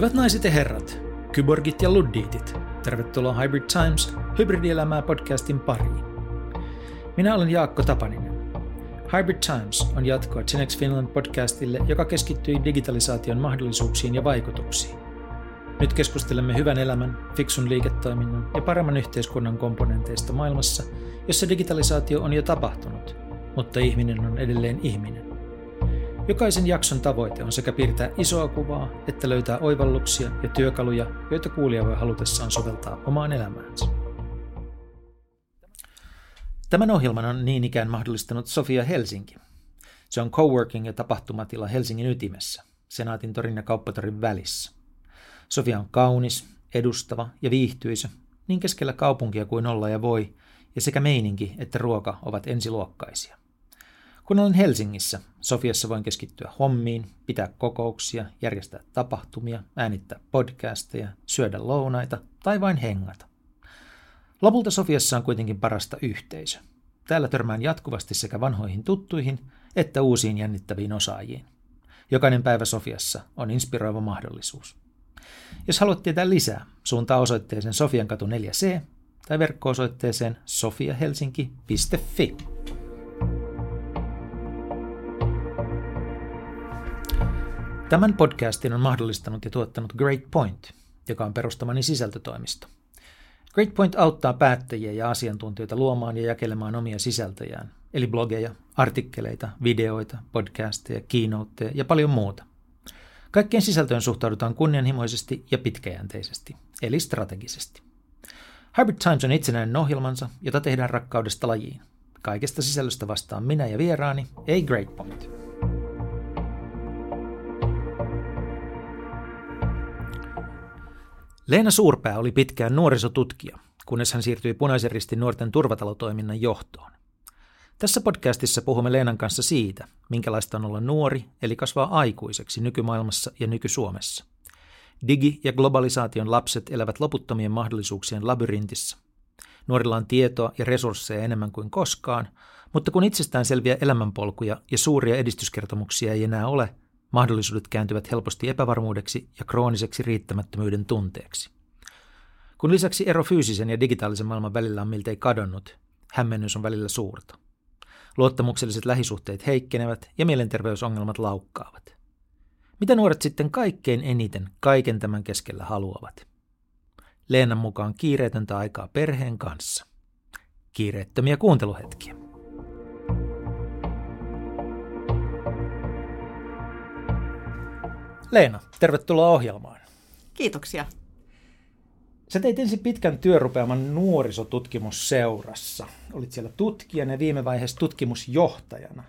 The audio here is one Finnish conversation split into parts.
Hyvät naiset ja herrat, kyborgit ja luddiitit, tervetuloa Hybrid Times hybridielämää podcastin pariin. Minä olen Jaakko Tapaninen. Hybrid Times on jatkoa Genex Finland podcastille, joka keskittyy digitalisaation mahdollisuuksiin ja vaikutuksiin. Nyt keskustelemme hyvän elämän, fiksun liiketoiminnan ja paremman yhteiskunnan komponenteista maailmassa, jossa digitalisaatio on jo tapahtunut, mutta ihminen on edelleen ihminen. Jokaisen jakson tavoite on sekä piirtää isoa kuvaa, että löytää oivalluksia ja työkaluja, joita kuulija voi halutessaan soveltaa omaan elämäänsä. Tämän ohjelman on niin ikään mahdollistanut Sofia Helsinki. Se on coworking ja tapahtumatila Helsingin ytimessä, Senaatin torin ja kauppatorin välissä. Sofia on kaunis, edustava ja viihtyisä, niin keskellä kaupunkia kuin olla ja voi, ja sekä meininki että ruoka ovat ensiluokkaisia. Kun olen Helsingissä, Sofiassa voin keskittyä hommiin, pitää kokouksia, järjestää tapahtumia, äänittää podcasteja, syödä lounaita tai vain hengata. Lopulta Sofiassa on kuitenkin parasta yhteisö. Täällä törmään jatkuvasti sekä vanhoihin tuttuihin että uusiin jännittäviin osaajiin. Jokainen päivä Sofiassa on inspiroiva mahdollisuus. Jos haluat tietää lisää, suuntaa osoitteeseen Sofiankatu 4C tai verkko-osoitteeseen sofiahelsinki.fi. Tämän podcastin on mahdollistanut ja tuottanut Great Point, joka on perustamani sisältötoimisto. Great Point auttaa päättäjiä ja asiantuntijoita luomaan ja jakelemaan omia sisältöjään, eli blogeja, artikkeleita, videoita, podcasteja, keynoteja ja paljon muuta. Kaikkeen sisältöön suhtaudutaan kunnianhimoisesti ja pitkäjänteisesti, eli strategisesti. Hybrid Times on itsenäinen ohjelmansa, jota tehdään rakkaudesta lajiin. Kaikesta sisällöstä vastaan minä ja vieraani, ei Great Point. Leena Suurpää oli pitkään nuorisotutkija, kunnes hän siirtyi Punaisen ristin nuorten turvatalotoiminnan johtoon. Tässä podcastissa puhumme Leenan kanssa siitä, minkälaista on olla nuori, eli kasvaa aikuiseksi nykymaailmassa ja nyky-Suomessa. Digi- ja globalisaation lapset elävät loputtomien mahdollisuuksien labyrintissä. Nuorilla on tietoa ja resursseja enemmän kuin koskaan, mutta kun itsestään selviä elämänpolkuja ja suuria edistyskertomuksia ei enää ole, mahdollisuudet kääntyvät helposti epävarmuudeksi ja krooniseksi riittämättömyyden tunteeksi. Kun lisäksi ero fyysisen ja digitaalisen maailman välillä on miltei kadonnut, hämmennys on välillä suurta. Luottamukselliset lähisuhteet heikkenevät ja mielenterveysongelmat laukkaavat. Mitä nuoret sitten kaikkein eniten kaiken tämän keskellä haluavat? Leenan mukaan kiireetöntä aikaa perheen kanssa. Kiireettömiä kuunteluhetkiä. Leena, tervetuloa ohjelmaan. Kiitoksia. Sä teit ensin pitkän työrupeaman nuorisotutkimusseurassa. Olit siellä tutkijana ja viime vaiheessa tutkimusjohtajana.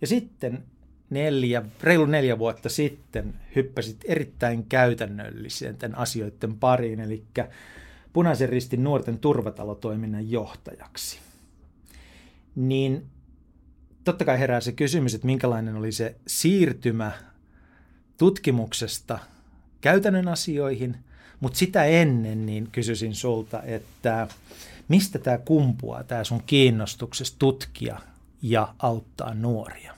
Ja sitten neljä, reilu neljä vuotta sitten hyppäsit erittäin käytännöllisen asioiden pariin, eli Punaisen ristin nuorten turvatalotoiminnan johtajaksi. Niin totta kai herää se kysymys, että minkälainen oli se siirtymä tutkimuksesta käytännön asioihin, mutta sitä ennen niin kysyisin sulta, että mistä tämä kumpuaa, tämä sun kiinnostuksesta tutkia ja auttaa nuoria?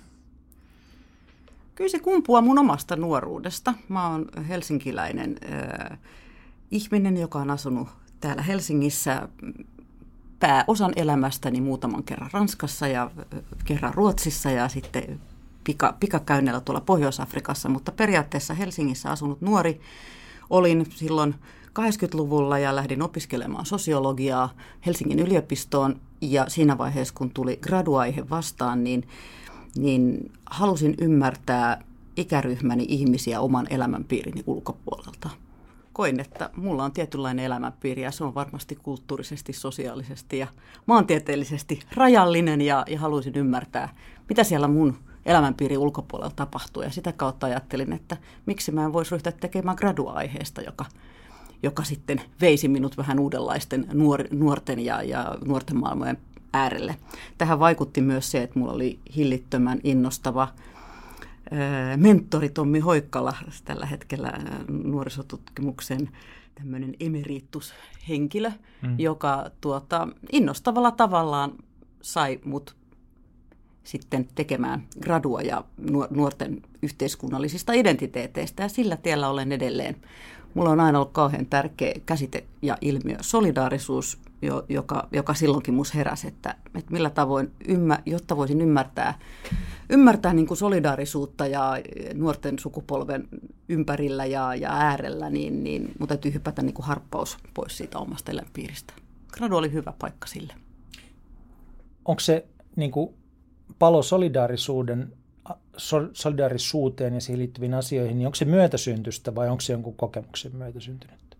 Kyllä se kumpuaa mun omasta nuoruudesta. Mä oon helsinkiläinen äh, ihminen, joka on asunut täällä Helsingissä pääosan elämästäni muutaman kerran Ranskassa ja kerran Ruotsissa ja sitten pika, pikakäynnillä tuolla Pohjois-Afrikassa, mutta periaatteessa Helsingissä asunut nuori. Olin silloin 80-luvulla ja lähdin opiskelemaan sosiologiaa Helsingin yliopistoon ja siinä vaiheessa, kun tuli graduaihe vastaan, niin, niin halusin ymmärtää ikäryhmäni ihmisiä oman elämänpiirini ulkopuolelta. Koin, että mulla on tietynlainen elämänpiiri ja se on varmasti kulttuurisesti, sosiaalisesti ja maantieteellisesti rajallinen ja, ja haluaisin ymmärtää, mitä siellä mun elämänpiirin ulkopuolella tapahtuu. Ja sitä kautta ajattelin, että miksi mä en voisi ryhtyä tekemään gradua-aiheesta, joka, joka sitten veisi minut vähän uudenlaisten nuor, nuorten ja, ja nuorten maailmojen äärelle. Tähän vaikutti myös se, että mulla oli hillittömän innostava mentori Tommi Hoikkala tällä hetkellä nuorisotutkimuksen tämmöinen emeritushenkilö, mm. joka tuota, innostavalla tavallaan sai mut sitten tekemään gradua ja nuorten yhteiskunnallisista identiteeteistä ja sillä tiellä olen edelleen. Mulla on aina ollut kauhean tärkeä käsite ja ilmiö solidaarisuus, joka, joka silloinkin mus heräsi, että, että millä tavoin, ymmä, jotta voisin ymmärtää, ymmärtää niin kuin solidaarisuutta ja nuorten sukupolven ympärillä ja, ja äärellä, niin, niin mun täytyy hypätä niin kuin harppaus pois siitä omasta elämänpiiristä. Gradu oli hyvä paikka sille. Onko se niin kuin palo solidaarisuuden, solidaarisuuteen ja siihen liittyviin asioihin, niin onko se myötäsyntystä vai onko se jonkun kokemuksen myötäsyntynyt?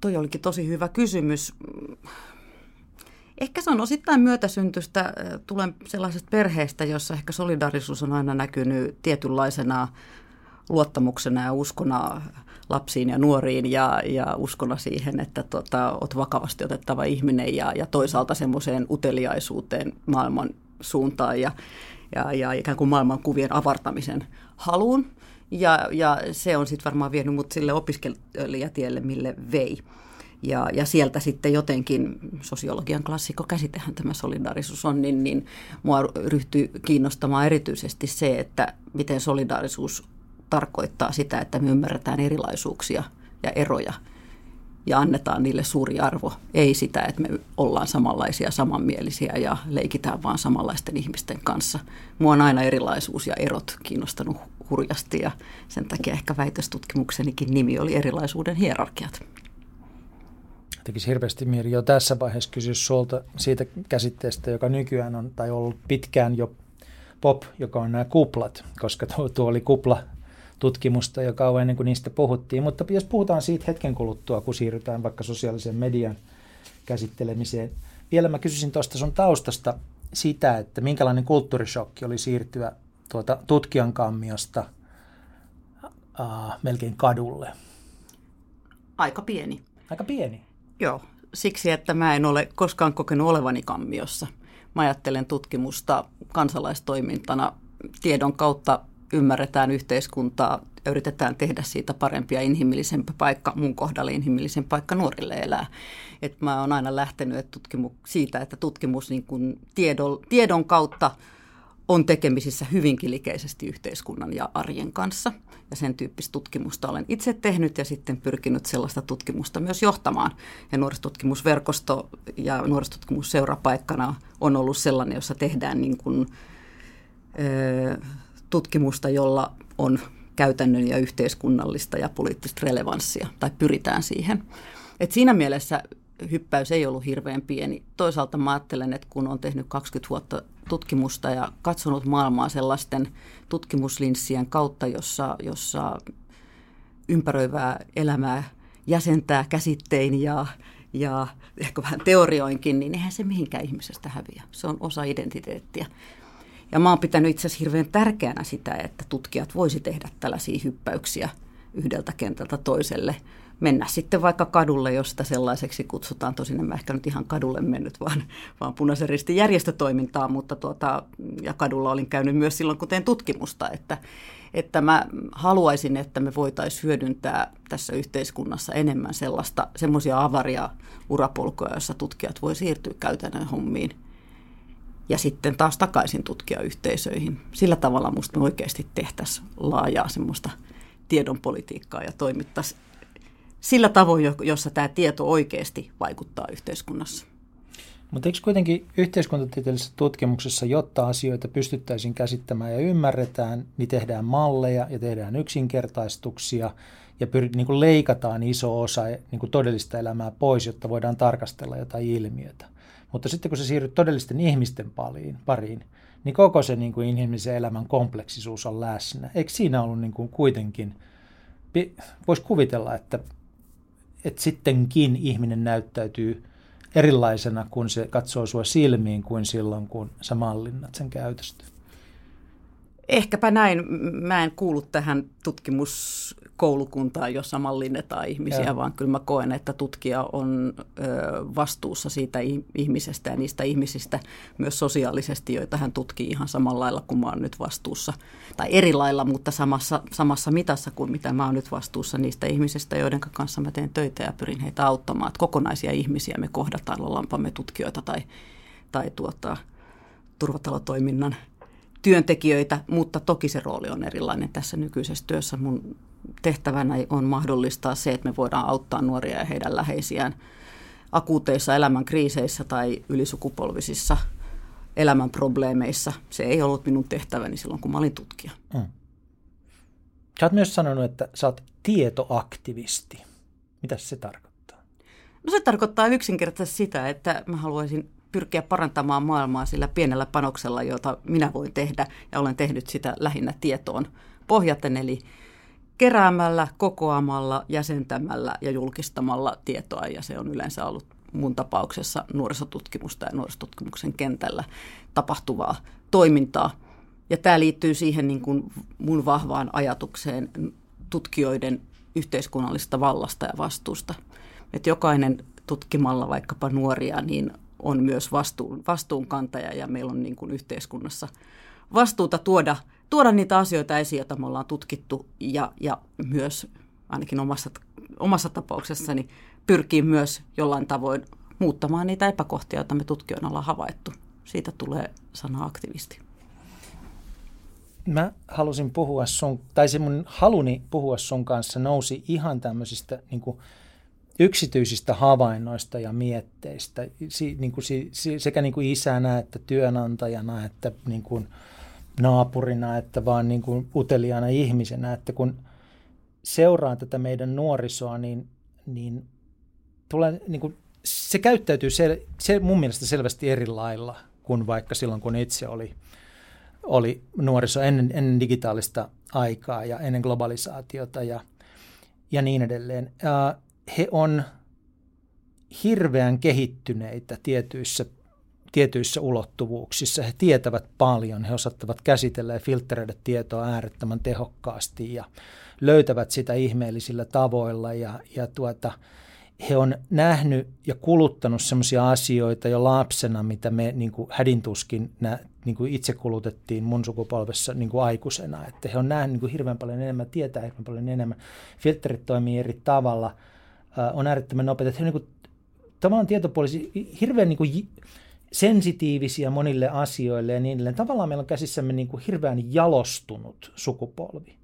Toi olikin tosi hyvä kysymys. Ehkä se on osittain myötäsyntystä. Tulen sellaisesta perheestä, jossa ehkä solidaarisuus on aina näkynyt tietynlaisena luottamuksena ja uskona lapsiin ja nuoriin ja, ja uskona siihen, että tota, olet vakavasti otettava ihminen ja, ja toisaalta semmoiseen uteliaisuuteen maailman suuntaan ja, ja, ja ikään kuin maailmankuvien avartamisen haluun. Ja, ja se on sitten varmaan vienyt mut sille opiskelijatielle, mille vei. Ja, ja sieltä sitten jotenkin, sosiologian klassikko käsitehän tämä solidaarisuus on, niin, niin mua ryhtyy kiinnostamaan erityisesti se, että miten solidaarisuus tarkoittaa sitä, että me ymmärretään erilaisuuksia ja eroja ja annetaan niille suuri arvo. Ei sitä, että me ollaan samanlaisia, samanmielisiä ja leikitään vaan samanlaisten ihmisten kanssa. Mua on aina erilaisuus ja erot kiinnostanut hurjasti ja sen takia ehkä väitöstutkimuksenikin nimi oli erilaisuuden hierarkiat. Tekisi hirveästi mieli jo tässä vaiheessa kysyä sulta siitä käsitteestä, joka nykyään on tai ollut pitkään jo pop, joka on nämä kuplat, koska tuo, tuo oli kupla tutkimusta jo kauan ennen kuin niistä puhuttiin. Mutta jos puhutaan siitä hetken kuluttua, kun siirrytään vaikka sosiaalisen median käsittelemiseen. Vielä mä kysyisin tuosta sun taustasta sitä, että minkälainen kulttuurishokki oli siirtyä tuota tutkijan kammiosta äh, melkein kadulle. Aika pieni. Aika pieni? Joo, siksi että mä en ole koskaan kokenut olevani kammiossa. Mä ajattelen tutkimusta kansalaistoimintana tiedon kautta ymmärretään yhteiskuntaa ja yritetään tehdä siitä parempi ja inhimillisempi paikka, mun kohdalla inhimillisen paikka nuorille elää. Et mä oon aina lähtenyt että tutkimu, siitä, että tutkimus niin kun tiedon, tiedon kautta on tekemisissä hyvinkin likeisesti yhteiskunnan ja arjen kanssa. Ja sen tyyppistä tutkimusta olen itse tehnyt ja sitten pyrkinyt sellaista tutkimusta myös johtamaan. Ja nuorisotutkimusverkosto ja nuorisotutkimusseurapaikkana on ollut sellainen, jossa tehdään niin kuin, ö, tutkimusta, jolla on käytännön ja yhteiskunnallista ja poliittista relevanssia, tai pyritään siihen. Et siinä mielessä hyppäys ei ollut hirveän pieni. Toisaalta mä ajattelen, että kun on tehnyt 20 vuotta tutkimusta ja katsonut maailmaa sellaisten tutkimuslinssien kautta, jossa, jossa ympäröivää elämää jäsentää käsittein ja, ja ehkä vähän teorioinkin, niin eihän se mihinkään ihmisestä häviä. Se on osa identiteettiä. Ja mä oon pitänyt itse asiassa hirveän tärkeänä sitä, että tutkijat voisi tehdä tällaisia hyppäyksiä yhdeltä kentältä toiselle. Mennä sitten vaikka kadulle, jos sitä sellaiseksi kutsutaan. Tosin en mä ehkä nyt ihan kadulle mennyt, vaan, vaan punaisen ristin järjestötoimintaa, mutta tuota, ja kadulla olin käynyt myös silloin, kun teen tutkimusta, että, että mä haluaisin, että me voitaisiin hyödyntää tässä yhteiskunnassa enemmän sellaista, semmoisia avaria urapolkuja, joissa tutkijat voi siirtyä käytännön hommiin ja sitten taas takaisin tutkijayhteisöihin. Sillä tavalla minusta me oikeasti tehtäisiin laajaa semmoista tiedonpolitiikkaa ja toimittaisiin sillä tavoin, jossa tämä tieto oikeasti vaikuttaa yhteiskunnassa. Mutta eikö kuitenkin yhteiskuntatieteellisessä tutkimuksessa, jotta asioita pystyttäisiin käsittämään ja ymmärretään, niin tehdään malleja ja tehdään yksinkertaistuksia ja pyrit, niin kuin leikataan iso osa niin kuin todellista elämää pois, jotta voidaan tarkastella jotain ilmiötä. Mutta sitten kun se siirryt todellisten ihmisten pariin, pariin niin koko se niin kuin inhimillisen elämän kompleksisuus on läsnä. Eikö siinä ollut niin kuin kuitenkin, voisi kuvitella, että, että sittenkin ihminen näyttäytyy erilaisena, kun se katsoo sua silmiin kuin silloin, kun sä mallinnat sen käytöstä. Ehkäpä näin. Mä en kuulu tähän tutkimuskoulukuntaan, jossa mallinnetaan ihmisiä, ja. vaan kyllä mä koen, että tutkija on vastuussa siitä ihmisestä ja niistä ihmisistä myös sosiaalisesti, joita hän tutkii ihan samalla lailla kuin mä oon nyt vastuussa. Tai eri lailla, mutta samassa, samassa mitassa kuin mitä mä oon nyt vastuussa niistä ihmisistä, joiden kanssa mä teen töitä ja pyrin heitä auttamaan. Että kokonaisia ihmisiä me kohdataan, ollaanpa me tutkijoita tai tai tuota, turvatalotoiminnan työntekijöitä, mutta toki se rooli on erilainen tässä nykyisessä työssä. Mun tehtävänä on mahdollistaa se, että me voidaan auttaa nuoria ja heidän läheisiään akuuteissa elämän kriiseissä tai ylisukupolvisissa elämän probleemeissa. Se ei ollut minun tehtäväni silloin, kun mä olin tutkija. Mm. Sä oot myös sanonut, että sä oot tietoaktivisti. Mitä se tarkoittaa? No se tarkoittaa yksinkertaisesti sitä, että mä haluaisin pyrkiä parantamaan maailmaa sillä pienellä panoksella, jota minä voin tehdä, ja olen tehnyt sitä lähinnä tietoon pohjaten, eli keräämällä, kokoamalla, jäsentämällä ja julkistamalla tietoa, ja se on yleensä ollut mun tapauksessa nuorisotutkimusta ja nuorisotutkimuksen kentällä tapahtuvaa toimintaa. Ja tämä liittyy siihen niin kuin mun vahvaan ajatukseen tutkijoiden yhteiskunnallista vallasta ja vastuusta. Että jokainen tutkimalla vaikkapa nuoria, niin on myös vastuun, vastuunkantaja ja meillä on niin kuin yhteiskunnassa vastuuta tuoda, tuoda niitä asioita esiin, joita me ollaan tutkittu ja, ja myös ainakin omassa, omassa tapauksessani pyrkii myös jollain tavoin muuttamaan niitä epäkohtia, joita me tutkijoina ollaan havaittu. Siitä tulee sana aktivisti. Mä halusin puhua sun, tai se mun haluni puhua sun kanssa nousi ihan tämmöisistä niin kuin yksityisistä havainnoista ja mietteistä si, niin kuin, si, sekä niin kuin isänä että työnantajana että niin kuin naapurina että vaan niin kuin uteliaana ihmisenä, että kun seuraan tätä meidän nuorisoa, niin, niin, tulee, niin kuin, se käyttäytyy sel, se mun mielestä selvästi eri lailla kuin vaikka silloin, kun itse oli, oli nuoriso ennen, ennen digitaalista aikaa ja ennen globalisaatiota ja, ja niin edelleen. He on hirveän kehittyneitä tietyissä, tietyissä ulottuvuuksissa. He tietävät paljon, he osattavat käsitellä ja filtreidä tietoa äärettömän tehokkaasti ja löytävät sitä ihmeellisillä tavoilla ja, ja tuota, he on nähnyt ja kuluttanut sellaisia asioita jo lapsena, mitä me niin kuin hädintuskin nä, niin kuin itse kulutettiin mun sukupolvessa niin kuin aikuisena. Että he on nähnyt niin kuin hirveän paljon enemmän, tietää hirveän paljon enemmän. Filterit toimii eri tavalla – on äärettömän nopeita. He niin kuin, tavallaan tietopuolisia, hirveän niin kuin, sensitiivisiä monille asioille ja niin edelleen. Tavallaan meillä on käsissämme niin kuin hirveän jalostunut sukupolvi.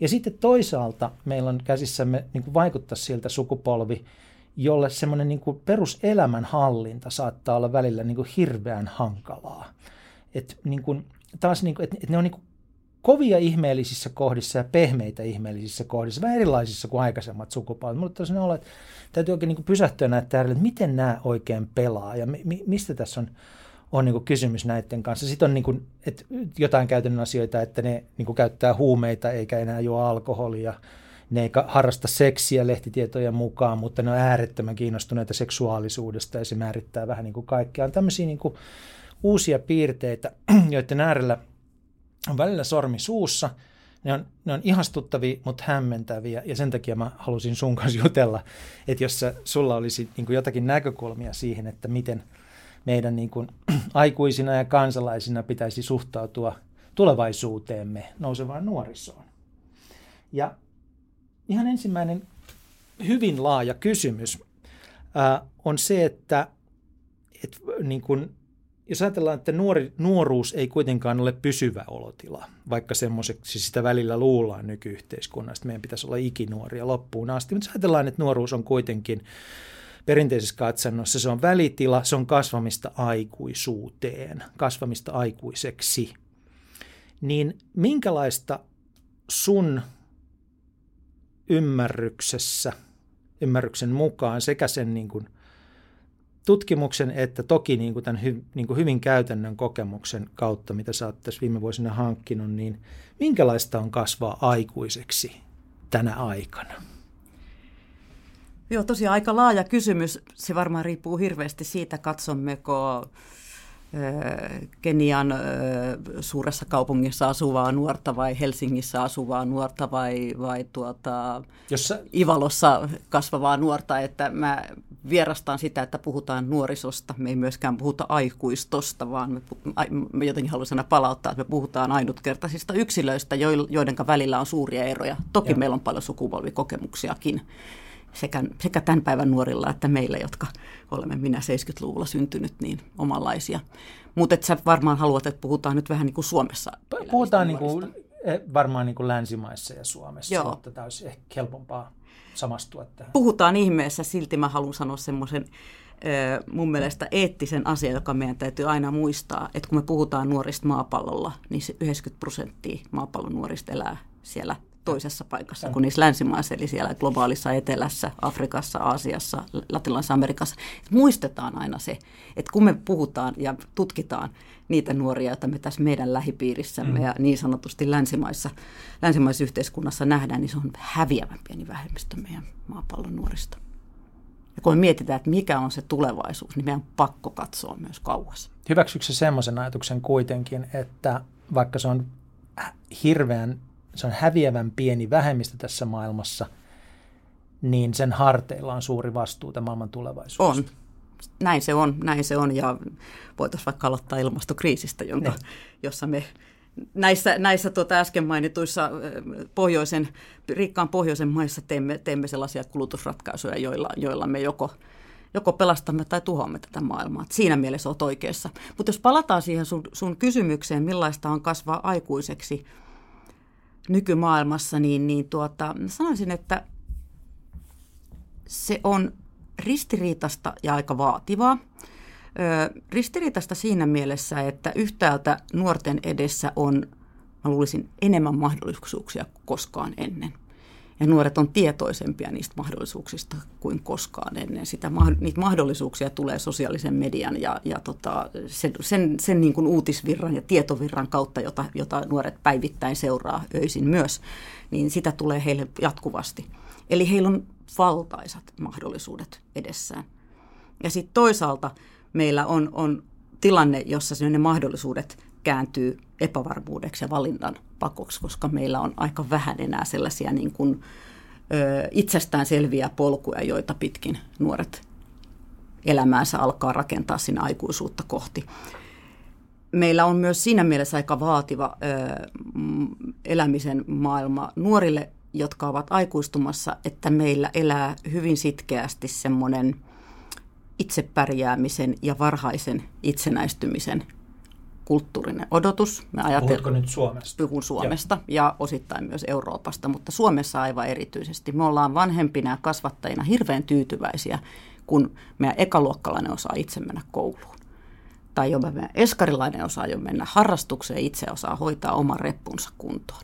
Ja sitten toisaalta meillä on käsissämme niin kuin vaikuttaa siltä sukupolvi, jolle semmoinen niin kuin peruselämän hallinta saattaa olla välillä niin kuin hirveän hankalaa. Et niin kuin, taas niin kuin, et, et ne on niin kuin kovia ihmeellisissä kohdissa ja pehmeitä ihmeellisissä kohdissa, vähän erilaisissa kuin aikaisemmat sukupolvet. Mulle tosiaan olla, että täytyy oikein niin pysähtyä näitä että miten nämä oikein pelaa ja mi- mistä tässä on, on niin kysymys näiden kanssa. Sitten on niin kuin, että jotain käytännön asioita, että ne niin käyttää huumeita eikä enää juo alkoholia, ne ei harrasta seksiä lehtitietojen mukaan, mutta ne on äärettömän kiinnostuneita seksuaalisuudesta ja se määrittää vähän niin kuin kaikkea. On tämmöisiä niin kuin uusia piirteitä, joiden äärellä – on välillä sormi suussa. Ne on, ne on ihastuttavia, mutta hämmentäviä, ja sen takia mä halusin sun kanssa jutella, että jos sä, sulla olisi niin kuin jotakin näkökulmia siihen, että miten meidän niin kuin, aikuisina ja kansalaisina pitäisi suhtautua tulevaisuuteemme nousevaan nuorisoon. Ja ihan ensimmäinen hyvin laaja kysymys ää, on se, että et, niin kuin, jos ajatellaan, että nuori, nuoruus ei kuitenkaan ole pysyvä olotila, vaikka semmoiseksi sitä välillä luullaan nykyyhteiskunnasta, meidän pitäisi olla ikinuoria loppuun asti, mutta jos ajatellaan, että nuoruus on kuitenkin perinteisessä katsannossa, se on välitila, se on kasvamista aikuisuuteen, kasvamista aikuiseksi, niin minkälaista sun ymmärryksessä, ymmärryksen mukaan sekä sen niin kuin tutkimuksen että toki niin kuin tämän hy, niin kuin hyvin käytännön kokemuksen kautta, mitä sä oot tässä viime vuosina hankkinut, niin minkälaista on kasvaa aikuiseksi tänä aikana? Joo, tosiaan aika laaja kysymys. Se varmaan riippuu hirveästi siitä, katsommeko Kenian suuressa kaupungissa asuvaa nuorta vai Helsingissä asuvaa nuorta vai, vai tuota, Jossa... Ivalossa kasvavaa nuorta, että mä vierastan sitä, että puhutaan nuorisosta. Me ei myöskään puhuta aikuistosta, vaan me, me jotenkin haluan palauttaa, että me puhutaan ainutkertaisista yksilöistä, joiden välillä on suuria eroja. Toki ja. meillä on paljon sukupolvikokemuksiakin. Sekä, sekä tämän päivän nuorilla että meillä, jotka olemme minä 70-luvulla syntynyt, niin omanlaisia. Mutta sä varmaan haluat, että puhutaan nyt vähän niin kuin Suomessa. Puhutaan niin kuin, eh, varmaan niin kuin länsimaissa ja Suomessa, Joo. mutta tämä olisi ehkä helpompaa samastua tähän. Puhutaan ihmeessä, silti mä haluan sanoa semmoisen mun mielestä eettisen asian, joka meidän täytyy aina muistaa, että kun me puhutaan nuorista maapallolla, niin se 90 prosenttia maapallon nuorista elää siellä toisessa paikassa kuin niissä länsimaissa, eli siellä globaalissa etelässä, Afrikassa, Aasiassa, Latinalaisessa Amerikassa. Muistetaan aina se, että kun me puhutaan ja tutkitaan niitä nuoria, joita me tässä meidän lähipiirissämme mm. ja niin sanotusti länsimaissa, länsimaisessa yhteiskunnassa nähdään, niin se on häviävän pieni vähemmistö meidän maapallon nuorista. Ja kun me mietitään, että mikä on se tulevaisuus, niin meidän on pakko katsoa myös kauas. Hyväksyykö se semmoisen ajatuksen kuitenkin, että vaikka se on hirveän se on häviävän pieni vähemmistö tässä maailmassa, niin sen harteilla on suuri vastuu tämän maailman tulevaisuudesta. On. Näin se on, näin se on ja voitaisiin vaikka aloittaa ilmastokriisistä, jonka, ne. jossa me näissä, näissä tuota äsken mainituissa pohjoisen, rikkaan pohjoisen maissa teemme, teemme sellaisia kulutusratkaisuja, joilla, joilla me joko, joko pelastamme tai tuhoamme tätä maailmaa. Siinä mielessä olet oikeassa. Mutta jos palataan siihen sun, sun kysymykseen, millaista on kasvaa aikuiseksi – nykymaailmassa, niin, niin tuota, sanoisin, että se on ristiriitasta ja aika vaativaa. Ö, ristiriitasta siinä mielessä, että yhtäältä nuorten edessä on, mä luulisin, enemmän mahdollisuuksia kuin koskaan ennen ja nuoret on tietoisempia niistä mahdollisuuksista kuin koskaan ennen. Sitä, niitä mahdollisuuksia tulee sosiaalisen median ja, ja tota, sen, sen, sen niin kuin uutisvirran ja tietovirran kautta, jota, jota nuoret päivittäin seuraa öisin myös, niin sitä tulee heille jatkuvasti. Eli heillä on valtaisat mahdollisuudet edessään. Ja sitten toisaalta meillä on, on tilanne, jossa ne mahdollisuudet kääntyy epävarmuudeksi ja valinnan pakoksi, koska meillä on aika vähän enää sellaisia niin kuin, ö, itsestään selviä polkuja, joita pitkin nuoret elämäänsä alkaa rakentaa sinne aikuisuutta kohti. Meillä on myös siinä mielessä aika vaativa ö, elämisen maailma nuorille, jotka ovat aikuistumassa, että meillä elää hyvin sitkeästi semmoinen itsepärjäämisen ja varhaisen itsenäistymisen kulttuurinen odotus. Me Puhutko nyt Suomesta? Puhun Suomesta ja. ja osittain myös Euroopasta, mutta Suomessa aivan erityisesti. Me ollaan vanhempina ja kasvattajina hirveän tyytyväisiä, kun meidän ekaluokkalainen osaa itse mennä kouluun. Tai jopa meidän eskarilainen osaa jo mennä harrastukseen itse osaa hoitaa oman reppunsa kuntoon.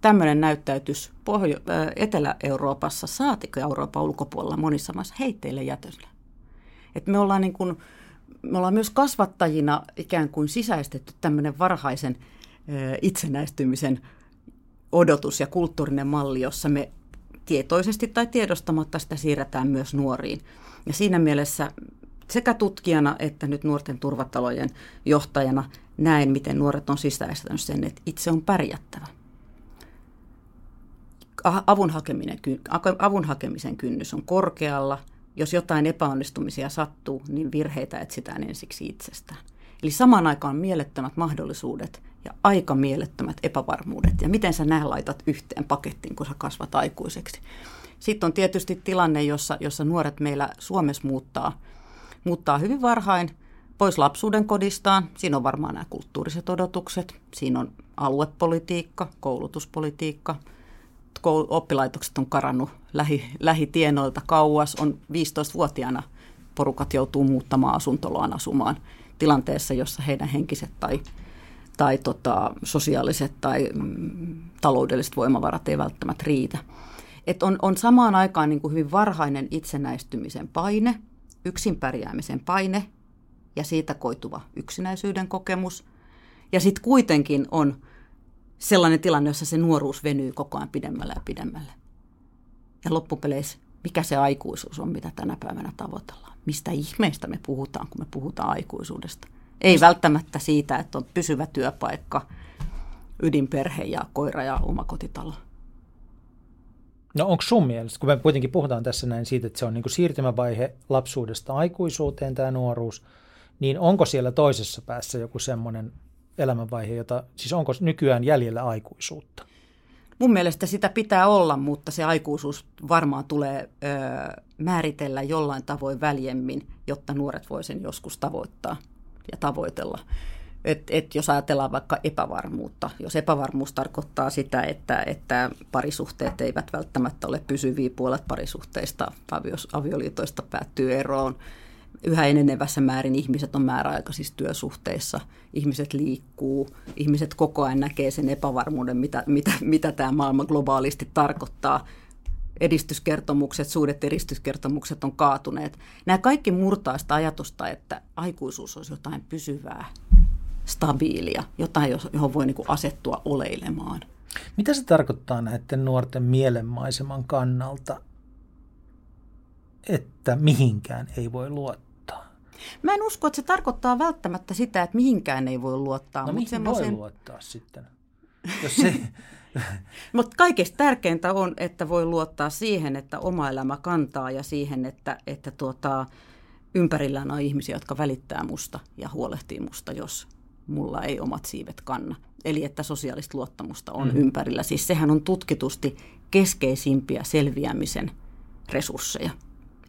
Tämmöinen näyttäytys Pohjo- Etelä-Euroopassa, saatiko Euroopan ulkopuolella monissa maissa heitteille jätölle. Et me ollaan niin kuin me ollaan myös kasvattajina ikään kuin sisäistetty tämmöinen varhaisen itsenäistymisen odotus ja kulttuurinen malli, jossa me tietoisesti tai tiedostamatta sitä siirretään myös nuoriin. Ja siinä mielessä sekä tutkijana että nyt nuorten turvatalojen johtajana näen, miten nuoret on sisäistänyt sen, että itse on pärjättävä. Avun, hakeminen, avun hakemisen kynnys on korkealla – jos jotain epäonnistumisia sattuu, niin virheitä etsitään ensiksi itsestään. Eli samaan aikaan mielettömät mahdollisuudet ja aika mielettömät epävarmuudet. Ja miten sä nämä laitat yhteen pakettiin, kun sä kasvat aikuiseksi. Sitten on tietysti tilanne, jossa, jossa nuoret meillä Suomessa muuttaa, muuttaa hyvin varhain pois lapsuuden kodistaan. Siinä on varmaan nämä kulttuuriset odotukset, siinä on aluepolitiikka, koulutuspolitiikka – oppilaitokset on karannut lähi, lähitienoilta kauas. On 15-vuotiaana porukat joutuu muuttamaan asuntoloaan asumaan tilanteessa, jossa heidän henkiset tai, tai tota, sosiaaliset tai mm, taloudelliset voimavarat ei välttämättä riitä. Et on, on samaan aikaan niin kuin hyvin varhainen itsenäistymisen paine, yksin pärjäämisen paine ja siitä koituva yksinäisyyden kokemus. Ja sitten kuitenkin on sellainen tilanne, jossa se nuoruus venyy koko ajan pidemmälle ja pidemmälle. Ja loppupeleissä, mikä se aikuisuus on, mitä tänä päivänä tavoitellaan? Mistä ihmeestä me puhutaan, kun me puhutaan aikuisuudesta? Ei välttämättä siitä, että on pysyvä työpaikka, ydinperhe ja koira ja omakotitalo. No onko sun mielestä, kun me kuitenkin puhutaan tässä näin siitä, että se on niin kuin siirtymävaihe lapsuudesta aikuisuuteen tämä nuoruus, niin onko siellä toisessa päässä joku semmoinen elämänvaihe, jota, siis onko nykyään jäljellä aikuisuutta? Mun mielestä sitä pitää olla, mutta se aikuisuus varmaan tulee ö, määritellä jollain tavoin väljemmin, jotta nuoret voi sen joskus tavoittaa ja tavoitella. Et, et jos ajatellaan vaikka epävarmuutta, jos epävarmuus tarkoittaa sitä, että, että parisuhteet eivät välttämättä ole pysyviä, puolet parisuhteista avioliitoista päättyy eroon, yhä enenevässä määrin ihmiset on määräaikaisissa työsuhteissa, ihmiset liikkuu, ihmiset koko ajan näkee sen epävarmuuden, mitä, mitä, mitä tämä maailma globaalisti tarkoittaa. Edistyskertomukset, suuret edistyskertomukset on kaatuneet. Nämä kaikki murtaa sitä ajatusta, että aikuisuus olisi jotain pysyvää, stabiilia, jotain, johon voi niin asettua oleilemaan. Mitä se tarkoittaa näiden nuorten mielenmaiseman kannalta, että mihinkään ei voi luottaa? Mä en usko, että se tarkoittaa välttämättä sitä, että mihinkään ei voi luottaa. No mihin semmoisen... voi luottaa sitten? Jos se... Mutta kaikista tärkeintä on, että voi luottaa siihen, että oma elämä kantaa ja siihen, että, että tuota, ympärillään on ihmisiä, jotka välittää musta ja huolehtii musta, jos mulla ei omat siivet kanna. Eli että sosiaalista luottamusta on mm. ympärillä. Siis sehän on tutkitusti keskeisimpiä selviämisen resursseja.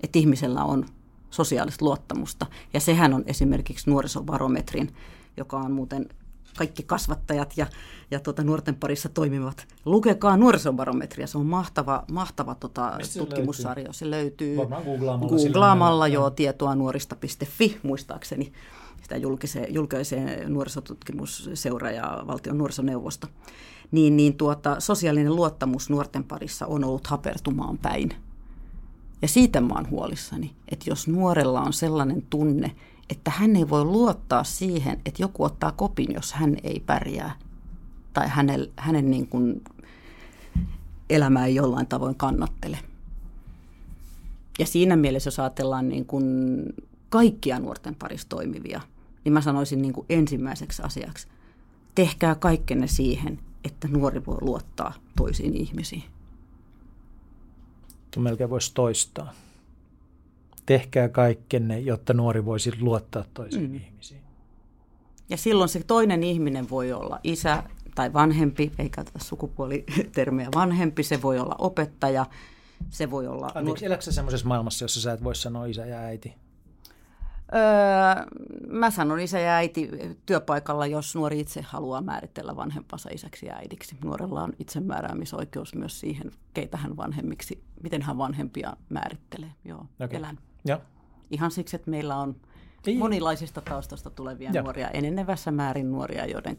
Että ihmisellä on sosiaalista luottamusta. Ja sehän on esimerkiksi nuorisobarometrin, joka on muuten kaikki kasvattajat ja, ja tuota, nuorten parissa toimivat. Lukekaa nuorisobarometria, se on mahtava, mahtava tota, tutkimussarjo. Se löytyy googlaamalla, googlaamalla jo tietoa nuorista.fi muistaakseni. Sitä julkisee, julkaisee nuorisotutkimusseura ja valtion nuorisoneuvosto. Niin, niin tuota, sosiaalinen luottamus nuorten parissa on ollut hapertumaan päin ja siitä mä oon huolissani, että jos nuorella on sellainen tunne, että hän ei voi luottaa siihen, että joku ottaa kopin, jos hän ei pärjää, tai hänen, hänen niin kuin elämä ei jollain tavoin kannattele. Ja siinä mielessä, jos ajatellaan niin kuin kaikkia nuorten parissa toimivia, niin mä sanoisin niin kuin ensimmäiseksi asiaksi, tehkää kaikkenne siihen, että nuori voi luottaa toisiin ihmisiin melkein voisi toistaa. Tehkää kaikkenne, jotta nuori voisi luottaa toisiin mm. ihmisiin. Ja silloin se toinen ihminen voi olla isä tai vanhempi, ei käytetä sukupuolitermiä vanhempi, se voi olla opettaja, se voi olla... Anteeksi, eläksä semmoisessa maailmassa, jossa sä et voi sanoa isä ja äiti? Öö, mä sanon isä ja äiti työpaikalla, jos nuori itse haluaa määritellä vanhempansa isäksi ja äidiksi. Nuorella on itsemääräämisoikeus myös siihen, keitä hän vanhemmiksi, miten hän vanhempia määrittelee. Joo, okay. elän. Ja. Ihan siksi, että meillä on Ei. monilaisista taustasta tulevia ja. nuoria, enenevässä määrin nuoria, joiden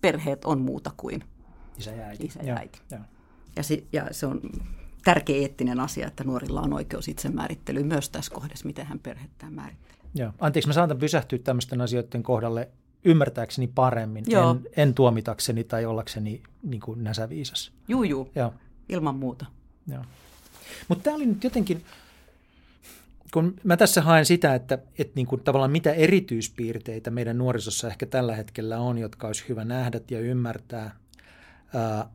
perheet on muuta kuin isä ja äiti. Isä ja, äiti. Ja. Ja, si, ja se on tärkeä eettinen asia, että nuorilla on oikeus itsemäärittelyyn myös tässä kohdassa, miten hän perhettään määrittelee. Joo. Anteeksi, mä saatan pysähtyä tämmöisten asioiden kohdalle ymmärtääkseni paremmin, Joo. En, en tuomitakseni tai ollakseni niin kuin näsäviisas. Juu, juu. Joo. ilman muuta. Joo. Mutta tämä oli nyt jotenkin, kun mä tässä haen sitä, että, että niin kuin tavallaan mitä erityispiirteitä meidän nuorisossa ehkä tällä hetkellä on, jotka olisi hyvä nähdä ja ymmärtää, ää,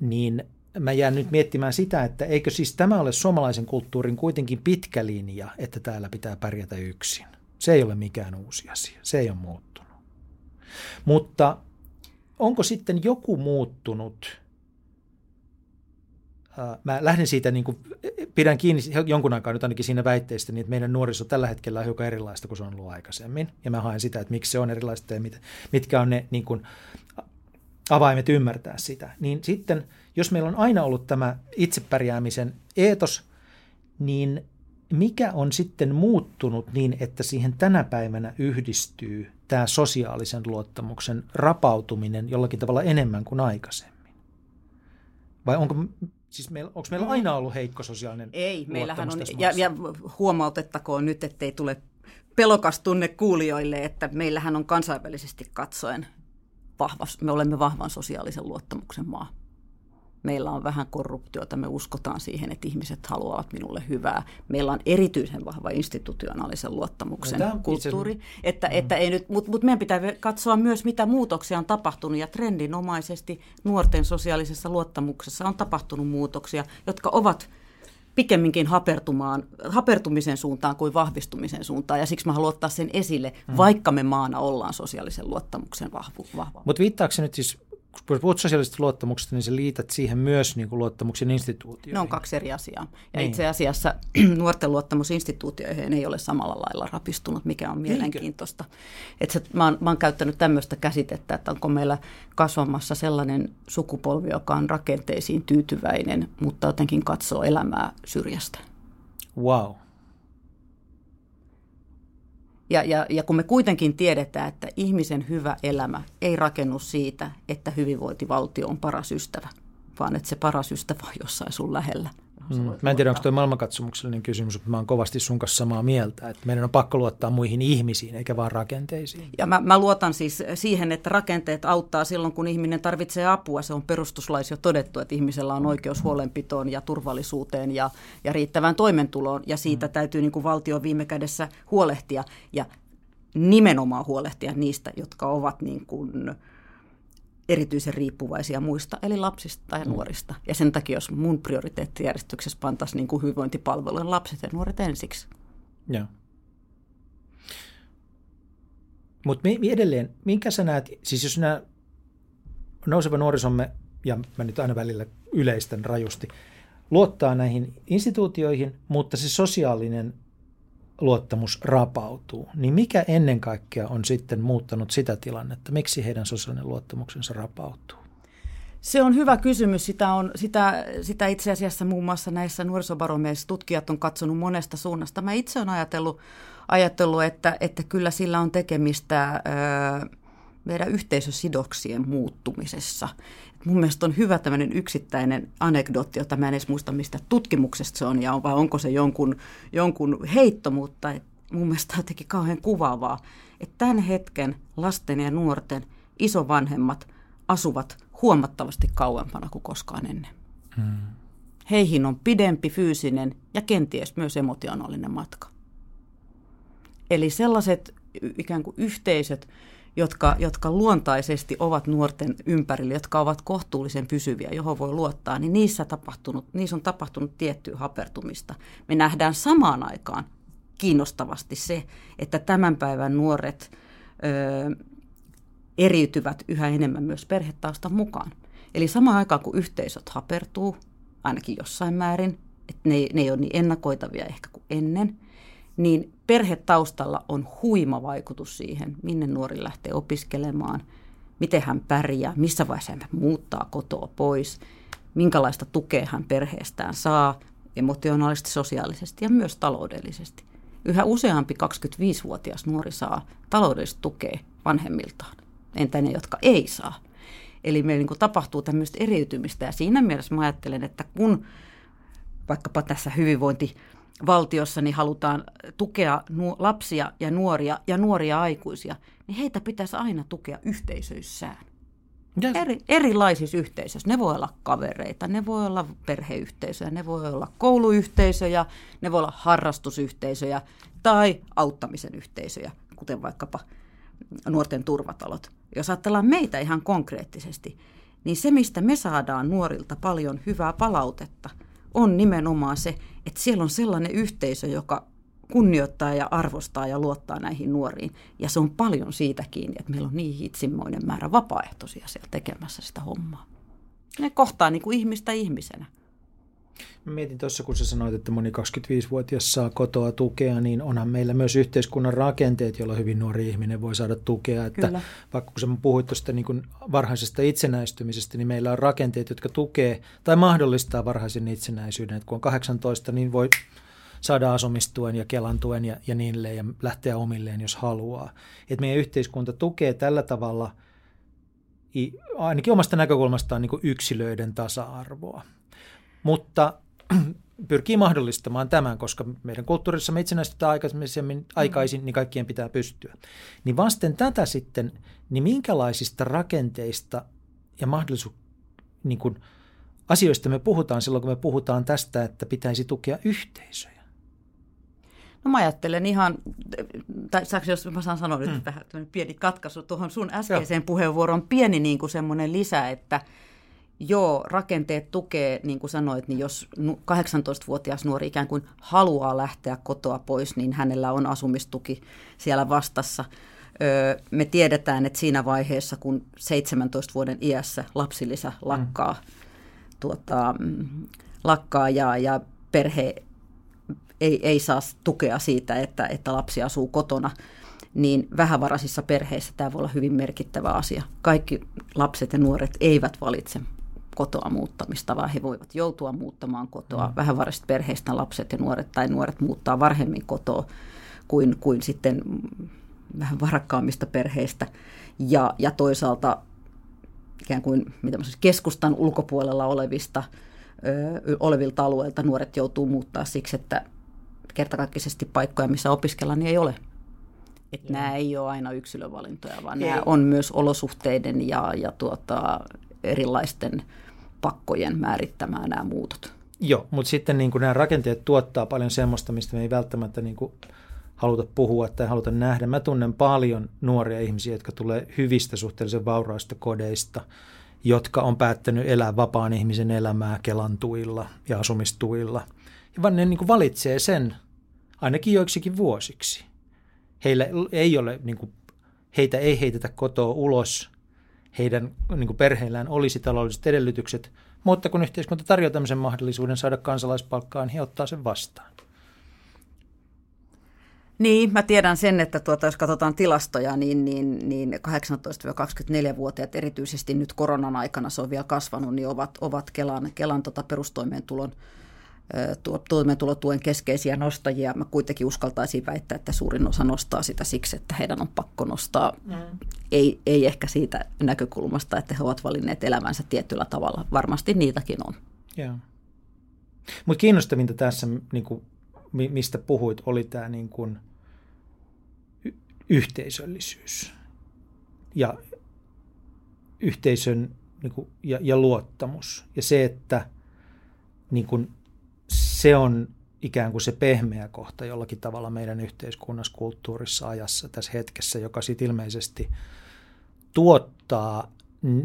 niin – mä jään nyt miettimään sitä, että eikö siis tämä ole suomalaisen kulttuurin kuitenkin pitkä linja, että täällä pitää pärjätä yksin. Se ei ole mikään uusi asia, se ei ole muuttunut. Mutta onko sitten joku muuttunut? Mä lähden siitä, niin kuin, pidän kiinni jonkun aikaa nyt ainakin siinä väitteestä, niin että meidän nuoriso tällä hetkellä on hiukan erilaista kuin se on ollut aikaisemmin. Ja mä haen sitä, että miksi se on erilaista ja mitkä on ne niin kuin, avaimet ymmärtää sitä. Niin sitten – jos meillä on aina ollut tämä itsepärjäämisen eetos, niin mikä on sitten muuttunut niin, että siihen tänä päivänä yhdistyy tämä sosiaalisen luottamuksen rapautuminen jollakin tavalla enemmän kuin aikaisemmin? Vai onko, siis meillä, onko meillä aina ollut heikko sosiaalinen Ei, meillähän on, ja, ja huomautettakoon nyt, ettei tule pelokas tunne kuulijoille, että meillähän on kansainvälisesti katsoen vahva, me olemme vahvan sosiaalisen luottamuksen maa meillä on vähän korruptiota, me uskotaan siihen, että ihmiset haluavat minulle hyvää. Meillä on erityisen vahva institutionaalisen luottamuksen no, kulttuuri, itse... että, mm. että ei nyt, mutta mut meidän pitää katsoa myös, mitä muutoksia on tapahtunut, ja trendinomaisesti nuorten sosiaalisessa luottamuksessa on tapahtunut muutoksia, jotka ovat pikemminkin hapertumaan, hapertumisen suuntaan kuin vahvistumisen suuntaan, ja siksi mä haluan ottaa sen esille, mm. vaikka me maana ollaan sosiaalisen luottamuksen vahvu, vahva. Mutta viittaako se nyt siis kun puhut sosiaalisesta luottamuksesta, niin sä liität siihen myös niin kuin luottamuksen instituutioihin. Ne on kaksi eri asiaa. Ja niin. itse asiassa nuorten luottamus instituutioihin ei ole samalla lailla rapistunut, mikä on mielenkiintoista. Et se, mä, oon, mä oon käyttänyt tämmöistä käsitettä, että onko meillä kasvamassa sellainen sukupolvi, joka on rakenteisiin tyytyväinen, mutta jotenkin katsoo elämää syrjästä. Wow. Ja, ja, ja kun me kuitenkin tiedetään, että ihmisen hyvä elämä ei rakennu siitä, että hyvinvointivaltio on paras ystävä, vaan että se paras ystävä on jossain sun lähellä. Mm. Mä en tiedä, onko tuo maailmankatsomuksellinen kysymys, mutta mä oon kovasti sun kanssa samaa mieltä, että meidän on pakko luottaa muihin ihmisiin eikä vaan rakenteisiin. Ja mä, mä luotan siis siihen, että rakenteet auttaa silloin, kun ihminen tarvitsee apua. Se on perustuslaissa jo todettu, että ihmisellä on oikeus huolenpitoon ja turvallisuuteen ja, ja riittävään toimeentuloon, ja siitä mm. täytyy niin kuin valtio viime kädessä huolehtia ja nimenomaan huolehtia niistä, jotka ovat niin kuin, erityisen riippuvaisia muista, eli lapsista ja mm. nuorista. Ja sen takia, jos mun prioriteettijärjestyksessä pantaisiin niin kuin hyvinvointipalvelujen lapset ja nuoret ensiksi. Joo. Mutta edelleen, minkä sä näet, siis jos nämä nouseva nuorisomme, ja mä nyt aina välillä yleistän rajusti, luottaa näihin instituutioihin, mutta se sosiaalinen luottamus rapautuu, niin mikä ennen kaikkea on sitten muuttanut sitä tilannetta? Miksi heidän sosiaalinen luottamuksensa rapautuu? Se on hyvä kysymys. Sitä, on, sitä, sitä itse asiassa muun muassa näissä nuorisobaromeissa tutkijat on katsonut monesta suunnasta. Mä itse olen ajatellut, ajatellut että, että kyllä sillä on tekemistä... Öö, meidän yhteisösidoksien muuttumisessa. Mun mielestä on hyvä tämmöinen yksittäinen anekdootti, jota mä en edes muista, mistä tutkimuksesta se on, ja vai onko se jonkun, jonkun heitto, mutta mun mielestä on jotenkin kauhean kuvaavaa, että tämän hetken lasten ja nuorten isovanhemmat asuvat huomattavasti kauempana kuin koskaan ennen. Hmm. Heihin on pidempi fyysinen ja kenties myös emotionaalinen matka. Eli sellaiset ikään kuin yhteisöt, jotka, jotka luontaisesti ovat nuorten ympärillä, jotka ovat kohtuullisen pysyviä, johon voi luottaa, niin niissä, tapahtunut, niissä on tapahtunut tiettyä hapertumista. Me nähdään samaan aikaan kiinnostavasti se, että tämän päivän nuoret ö, eriytyvät yhä enemmän myös perhetaustan mukaan. Eli samaan aikaan, kun yhteisöt hapertuu, ainakin jossain määrin, että ne, ne ei ole niin ennakoitavia ehkä kuin ennen – niin perhetaustalla on huima vaikutus siihen, minne nuori lähtee opiskelemaan, miten hän pärjää, missä vaiheessa hän muuttaa kotoa pois, minkälaista tukea hän perheestään saa emotionaalisesti, sosiaalisesti ja myös taloudellisesti. Yhä useampi 25-vuotias nuori saa taloudellista tukea vanhemmiltaan, entä ne, jotka ei saa. Eli meillä niin tapahtuu tämmöistä eriytymistä ja siinä mielessä mä ajattelen, että kun vaikkapa tässä hyvinvointi valtiossa niin halutaan tukea nu- lapsia ja nuoria ja nuoria aikuisia, niin heitä pitäisi aina tukea yhteisöissään. Yes. Eri, erilaisissa yhteisöissä. Ne voi olla kavereita, ne voi olla perheyhteisöjä, ne voi olla kouluyhteisöjä, ne voi olla harrastusyhteisöjä tai auttamisen yhteisöjä, kuten vaikkapa nuorten turvatalot. Jos ajatellaan meitä ihan konkreettisesti, niin se, mistä me saadaan nuorilta paljon hyvää palautetta – on nimenomaan se, että siellä on sellainen yhteisö, joka kunnioittaa ja arvostaa ja luottaa näihin nuoriin. Ja se on paljon siitä kiinni, että meillä on niin hitsimmoinen määrä vapaaehtoisia siellä tekemässä sitä hommaa. Ne kohtaa niin kuin ihmistä ihmisenä. Mä mietin tuossa, kun sä sanoit, että moni 25-vuotias saa kotoa tukea, niin onhan meillä myös yhteiskunnan rakenteet, joilla hyvin nuori ihminen voi saada tukea. Että Kyllä. Vaikka kun sä puhuit tuosta niin kuin varhaisesta itsenäistymisestä, niin meillä on rakenteet, jotka tukee tai mahdollistaa varhaisen itsenäisyyden. Että kun on 18, niin voi saada asumistuen ja kelantuen ja, ja niin ja lähteä omilleen, jos haluaa. Että meidän yhteiskunta tukee tällä tavalla ainakin omasta näkökulmastaan niin yksilöiden tasa-arvoa mutta pyrkii mahdollistamaan tämän, koska meidän kulttuurissa me itsenäistytään aikaisemmin, aikaisin, niin kaikkien pitää pystyä. Niin vasten tätä sitten, niin minkälaisista rakenteista ja mahdollisuus, niin kuin asioista me puhutaan silloin, kun me puhutaan tästä, että pitäisi tukea yhteisöjä? No mä ajattelen ihan, tai saanko jos mä saan sanoa nyt hmm. vähän pieni katkaisu tuohon sun äskeiseen Joo. puheenvuoroon, pieni niin kuin semmoinen lisä, että – Joo, rakenteet tukee, niin kuin sanoit, niin jos 18-vuotias nuori ikään kuin haluaa lähteä kotoa pois, niin hänellä on asumistuki siellä vastassa. Me tiedetään, että siinä vaiheessa, kun 17 vuoden iässä lapsilisä lakkaa, mm. tuota, lakkaa ja, ja perhe ei, ei saa tukea siitä, että, että lapsi asuu kotona, niin vähävaraisissa perheissä tämä voi olla hyvin merkittävä asia. Kaikki lapset ja nuoret eivät valitse kotoa muuttamista, vaan he voivat joutua muuttamaan kotoa. Mm. Vähävaraisista perheistä lapset ja nuoret tai nuoret muuttaa varhemmin kotoa kuin, kuin sitten vähän varakkaammista perheistä. Ja, ja toisaalta ikään kuin mitä keskustan ulkopuolella olevista ö, olevilta alueilta nuoret joutuu muuttaa siksi, että kertakaikkisesti paikkoja, missä opiskella, niin ei ole. Että nämä ei ole aina yksilövalintoja, vaan ei. nämä on myös olosuhteiden ja, ja tuota, erilaisten pakkojen määrittämään nämä muutot. Joo, mutta sitten niin kuin nämä rakenteet tuottaa paljon semmoista, mistä me ei välttämättä niin kuin haluta puhua tai haluta nähdä. Mä tunnen paljon nuoria ihmisiä, jotka tulee hyvistä suhteellisen vauraista kodeista, jotka on päättänyt elää vapaan ihmisen elämää kelantuilla ja asumistuilla. Ja vaan ne niin kuin valitsee sen ainakin joiksikin vuosiksi. Heillä ei ole, niin kuin, heitä ei heitetä kotoa ulos, heidän niin perheillään olisi taloudelliset edellytykset, mutta kun yhteiskunta tarjoaa tämmöisen mahdollisuuden saada kansalaispalkkaa, niin he ottaa sen vastaan. Niin, mä tiedän sen, että tuota, jos katsotaan tilastoja, niin, niin, niin 18-24-vuotiaat, erityisesti nyt koronan aikana se on vielä kasvanut, niin ovat, ovat Kelan, Kelan tota perustoimeentulon toimeentulotuen keskeisiä nostajia. Mä kuitenkin uskaltaisin väittää, että suurin osa nostaa sitä siksi, että heidän on pakko nostaa. Mm. Ei, ei ehkä siitä näkökulmasta, että he ovat valinneet elämänsä tietyllä tavalla. Varmasti niitäkin on. Mutta kiinnostavinta tässä, niin kuin, mistä puhuit, oli tämä niin kuin, yhteisöllisyys ja yhteisön niin kuin, ja, ja luottamus. Ja se, että niin kuin, se on ikään kuin se pehmeä kohta jollakin tavalla meidän yhteiskunnassa, kulttuurissa, ajassa, tässä hetkessä, joka sitten ilmeisesti tuottaa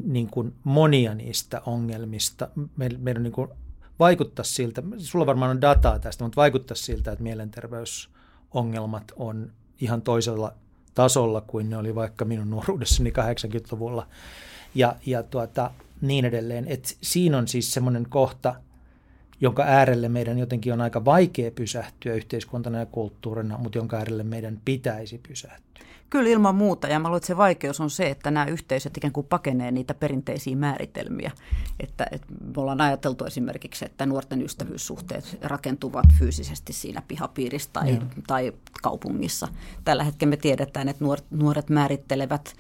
niin kuin monia niistä ongelmista. Meidän, niin kuin vaikuttaa siltä, sulla varmaan on dataa tästä, mutta vaikuttaa siltä, että mielenterveysongelmat on ihan toisella tasolla kuin ne oli vaikka minun nuoruudessani 80-luvulla ja, ja tuota, niin edelleen. Et siinä on siis semmoinen kohta – jonka äärelle meidän jotenkin on aika vaikea pysähtyä yhteiskuntana ja kulttuurina, mutta jonka äärelle meidän pitäisi pysähtyä. Kyllä ilman muuta, ja mä luulen, että se vaikeus on se, että nämä yhteisöt ikään kuin pakenee niitä perinteisiä määritelmiä. Että, että me ollaan ajateltu esimerkiksi, että nuorten ystävyyssuhteet rakentuvat fyysisesti siinä pihapiirissä tai, tai kaupungissa. Tällä hetkellä me tiedetään, että nuoret, nuoret määrittelevät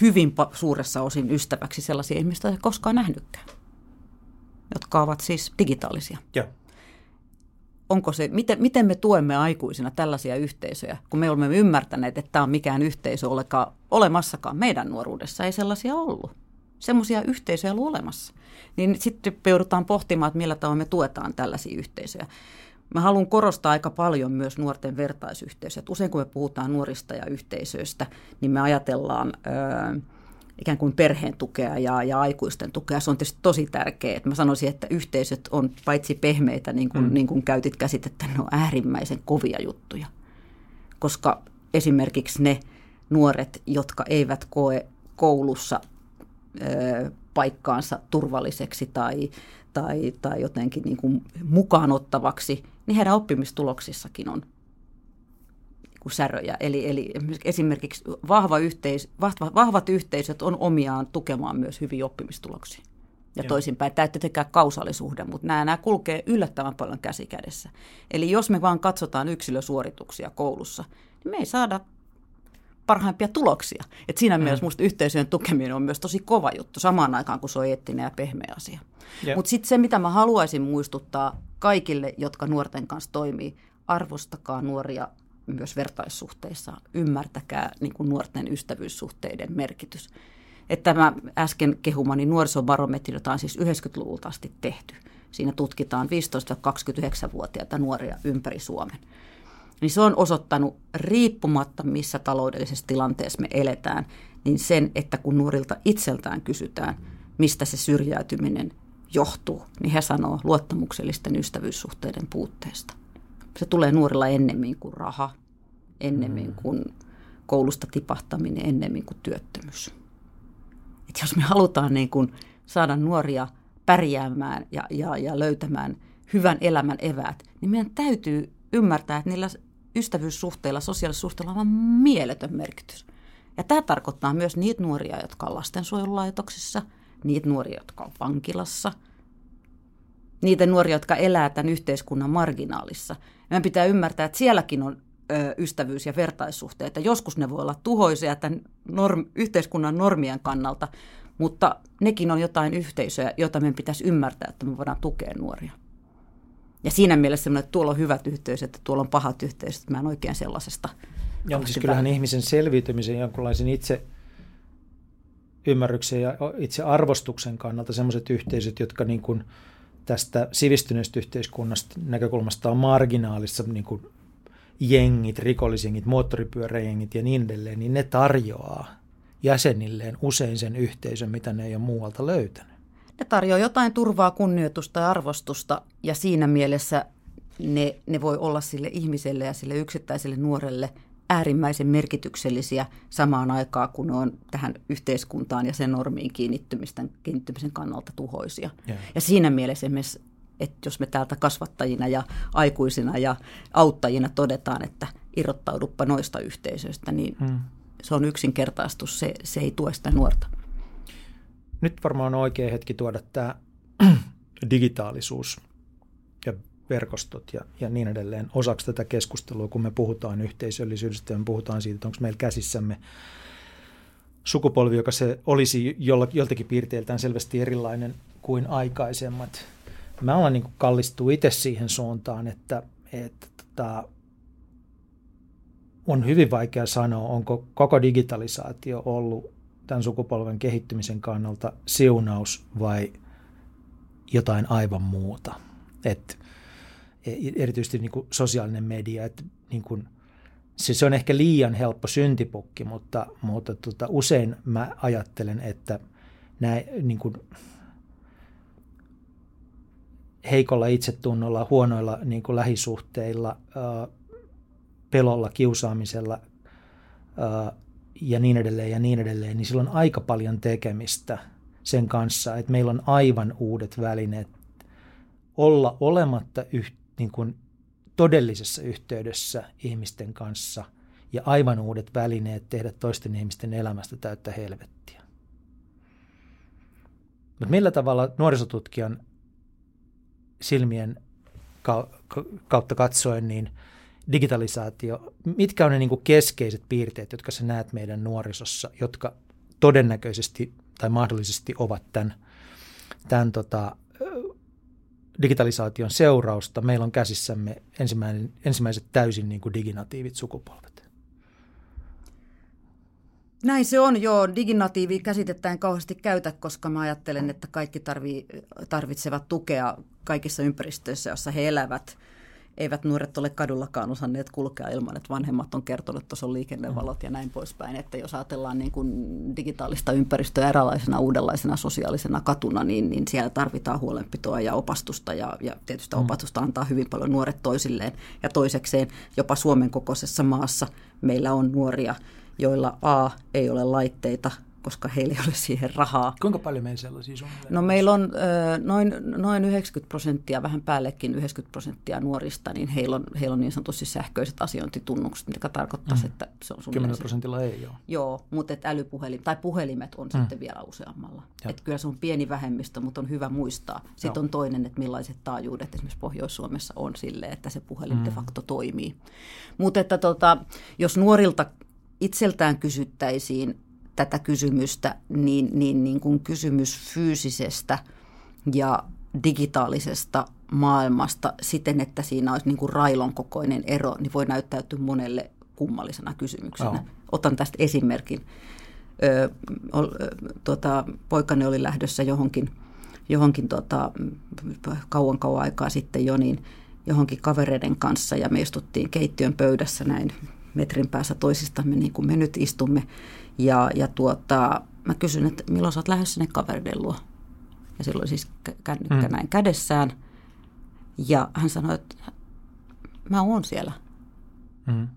hyvin suuressa osin ystäväksi sellaisia ihmisiä, joita ei koskaan nähnytkään jotka ovat siis digitaalisia. Joo. Onko se, miten, miten me tuemme aikuisina tällaisia yhteisöjä, kun me olemme ymmärtäneet, että tämä on mikään yhteisö olekaan olemassakaan. Meidän nuoruudessa ei sellaisia ollut. Semmoisia yhteisöjä ollut olemassa. Niin sitten joudutaan pohtimaan, että millä tavalla me tuetaan tällaisia yhteisöjä. Mä haluan korostaa aika paljon myös nuorten vertaisyhteisöjä. Usein kun me puhutaan nuorista ja yhteisöistä, niin me ajatellaan... Öö, ikään kuin perheen tukea ja, ja aikuisten tukea. Se on tietysti tosi tärkeää. Mä sanoisin, että yhteisöt on paitsi pehmeitä, niin kuin, mm. niin kuin käytit käsitettä, ne on äärimmäisen kovia juttuja. Koska esimerkiksi ne nuoret, jotka eivät koe koulussa ö, paikkaansa turvalliseksi tai, tai, tai jotenkin niin kuin mukaanottavaksi, niin heidän oppimistuloksissakin on kuin säröjä. Eli, eli esimerkiksi vahva yhteis, vahva, vahvat yhteisöt on omiaan tukemaan myös hyviä oppimistuloksia. Ja Joo. toisinpäin, täytyy tehdä kausaalisuhde, mutta nämä, nämä kulkee yllättävän paljon käsi kädessä. Eli jos me vaan katsotaan yksilösuorituksia koulussa, niin me ei saada parhaimpia tuloksia. Et siinä mm. mielessä minusta yhteisöjen tukeminen on myös tosi kova juttu, samaan aikaan kun se on eettinen ja pehmeä asia. Mutta sitten se, mitä mä haluaisin muistuttaa kaikille, jotka nuorten kanssa toimii, arvostakaa nuoria myös vertaissuhteissa. Ymmärtäkää niin kuin nuorten ystävyyssuhteiden merkitys. Että tämä äsken kehumani nuorisobarometri, jota on siis 90-luvulta asti tehty. Siinä tutkitaan 15-29-vuotiaita nuoria ympäri Suomen. Niin se on osoittanut riippumatta, missä taloudellisessa tilanteessa me eletään, niin sen, että kun nuorilta itseltään kysytään, mistä se syrjäytyminen johtuu, niin he sanoo luottamuksellisten ystävyyssuhteiden puutteesta se tulee nuorilla ennemmin kuin raha, ennemmin mm. kuin koulusta tipahtaminen ennemmin kuin työttömyys. Et jos me halutaan niin kuin saada nuoria pärjäämään ja, ja, ja löytämään hyvän elämän eväät, niin meidän täytyy ymmärtää, että niillä ystävyyssuhteilla, sosiaalisuhteilla on mieletön merkitys. Ja tämä tarkoittaa myös niitä nuoria, jotka on lastensuojelulaitoksissa, niitä nuoria, jotka on vankilassa, niitä nuoria, jotka elää tämän yhteiskunnan marginaalissa. Meidän pitää ymmärtää, että sielläkin on ö, ystävyys- ja vertaissuhteita. Joskus ne voi olla tuhoisia tämän norm, yhteiskunnan normien kannalta, mutta nekin on jotain yhteisöjä, joita meidän pitäisi ymmärtää, että me voidaan tukea nuoria. Ja siinä mielessä että tuolla on hyvät yhteisöt ja tuolla on pahat yhteisöt. Mä en oikein sellaisesta. Ja siis kyllähän ihmisen selviytymisen jonkunlaisen itse ymmärryksen ja itse arvostuksen kannalta sellaiset yhteisöt, jotka niin kuin tästä sivistyneestä yhteiskunnasta näkökulmasta on marginaalissa niin kuin jengit, rikollisjengit, moottoripyöräjengit ja niin edelleen, niin ne tarjoaa jäsenilleen usein sen yhteisön, mitä ne ei ole muualta löytänyt. Ne tarjoaa jotain turvaa, kunnioitusta ja arvostusta ja siinä mielessä ne, ne voi olla sille ihmiselle ja sille yksittäiselle nuorelle äärimmäisen merkityksellisiä samaan aikaan, kun ne on tähän yhteiskuntaan ja sen normiin kiinnittymisen, kiinnittymisen kannalta tuhoisia. Yeah. Ja siinä mielessä esimerkiksi, että jos me täältä kasvattajina ja aikuisina ja auttajina todetaan, että irrottauduppa noista yhteisöistä, niin mm. se on yksinkertaistus, se, se ei tue sitä nuorta. Nyt varmaan on oikea hetki tuoda tämä digitaalisuus verkostot ja, ja niin edelleen osaksi tätä keskustelua, kun me puhutaan yhteisöllisyydestä ja me puhutaan siitä, että onko meillä käsissämme sukupolvi, joka se olisi jolla, joltakin piirteiltään selvästi erilainen kuin aikaisemmat. Mä olen niin kallistuu itse siihen suuntaan, että, että tota, on hyvin vaikea sanoa, onko koko digitalisaatio ollut tämän sukupolven kehittymisen kannalta siunaus vai jotain aivan muuta. Et erityisesti niin kuin sosiaalinen media, että niin kuin, se, se on ehkä liian helppo syntipukki, mutta, mutta tota, usein mä ajattelen, että näin, niin kuin, heikolla itsetunnolla, huonoilla niin kuin lähisuhteilla, pelolla, kiusaamisella ja niin edelleen ja niin edelleen, niin sillä on aika paljon tekemistä sen kanssa, että meillä on aivan uudet välineet olla olematta yht, niin kuin todellisessa yhteydessä ihmisten kanssa ja aivan uudet välineet tehdä toisten ihmisten elämästä täyttä helvettiä. Mutta millä tavalla nuorisotutkijan silmien kautta katsoen, niin digitalisaatio, mitkä on ne niin keskeiset piirteet, jotka sä näet meidän nuorisossa, jotka todennäköisesti tai mahdollisesti ovat tämän, tämän tota, digitalisaation seurausta. Meillä on käsissämme ensimmäiset täysin niin kuin diginatiivit sukupolvet. Näin se on, joo. Diginatiivi käsitettä en kauheasti käytä, koska mä ajattelen, että kaikki tarvii, tarvitsevat tukea kaikissa ympäristöissä, joissa he elävät – eivät nuoret ole kadullakaan osanneet kulkea ilman, että vanhemmat on kertonut, että tuossa on liikennevalot ja näin poispäin. Että jos ajatellaan niin kuin digitaalista ympäristöä eräänlaisena uudenlaisena sosiaalisena katuna, niin, niin siellä tarvitaan huolenpitoa ja opastusta ja, ja tietysti mm. opastusta antaa hyvin paljon nuoret toisilleen. Ja toisekseen jopa Suomen kokoisessa maassa meillä on nuoria, joilla A ei ole laitteita, koska heillä ei ole siihen rahaa. Kuinka paljon meillä sellaisia suunnilleen? No meillä on ö, noin, noin 90 prosenttia, vähän päällekin 90 prosenttia nuorista, niin heillä on, heillä on niin sanotusti sähköiset asiointitunnukset, mikä tarkoittaa, mm. että se on 10 prosentilla ei ole. Joo, mutta että älypuhelin tai puhelimet on mm. sitten vielä useammalla. Että kyllä se on pieni vähemmistö, mutta on hyvä muistaa. Sitten Joo. on toinen, että millaiset taajuudet esimerkiksi Pohjois-Suomessa on sille, että se puhelin mm. de facto toimii. Mutta että tota, jos nuorilta itseltään kysyttäisiin, tätä kysymystä, niin, niin, niin kuin kysymys fyysisestä ja digitaalisesta maailmasta siten, että siinä olisi niin kuin railon kokoinen ero, niin voi näyttäytyä monelle kummallisena kysymyksenä. Oh. Otan tästä esimerkin. Ö, tuota, poikani oli lähdössä johonkin, johonkin tuota, kauan kauan aikaa sitten jo, niin johonkin kavereiden kanssa ja me istuttiin keittiön pöydässä näin metrin päässä toisistamme, niin kuin me nyt istumme. Ja, ja tuota, mä kysyn, että milloin sä oot lähdössä sinne kaveriden luo. Ja silloin siis kännykkä mm. näin kädessään. Ja hän sanoi, että mä oon siellä. Mm.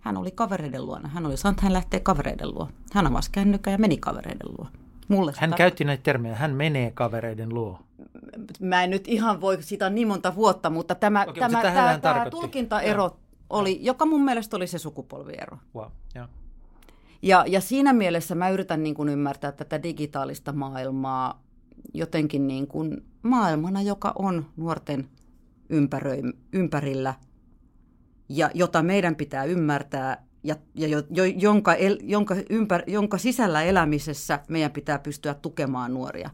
Hän oli kavereiden luona. Hän oli sanonut, että hän lähtee kavereiden luo. Hän avasi kännykän ja meni kavereiden luo. Mulle hän sitä... käytti näitä termejä, hän menee kavereiden luo. Mä en nyt ihan voi sitä niin monta vuotta, mutta tämä, Okei, tämä, mutta tämä, tämä tulkintaero ja. oli, joka mun mielestä oli se sukupolviero. Wow. Ja. Ja, ja siinä mielessä mä yritän niin kuin ymmärtää tätä digitaalista maailmaa jotenkin niin kuin maailmana, joka on nuorten ympäröi, ympärillä ja jota meidän pitää ymmärtää ja, ja jo, jo, jonka, el, jonka, ympär, jonka sisällä elämisessä meidän pitää pystyä tukemaan nuoria.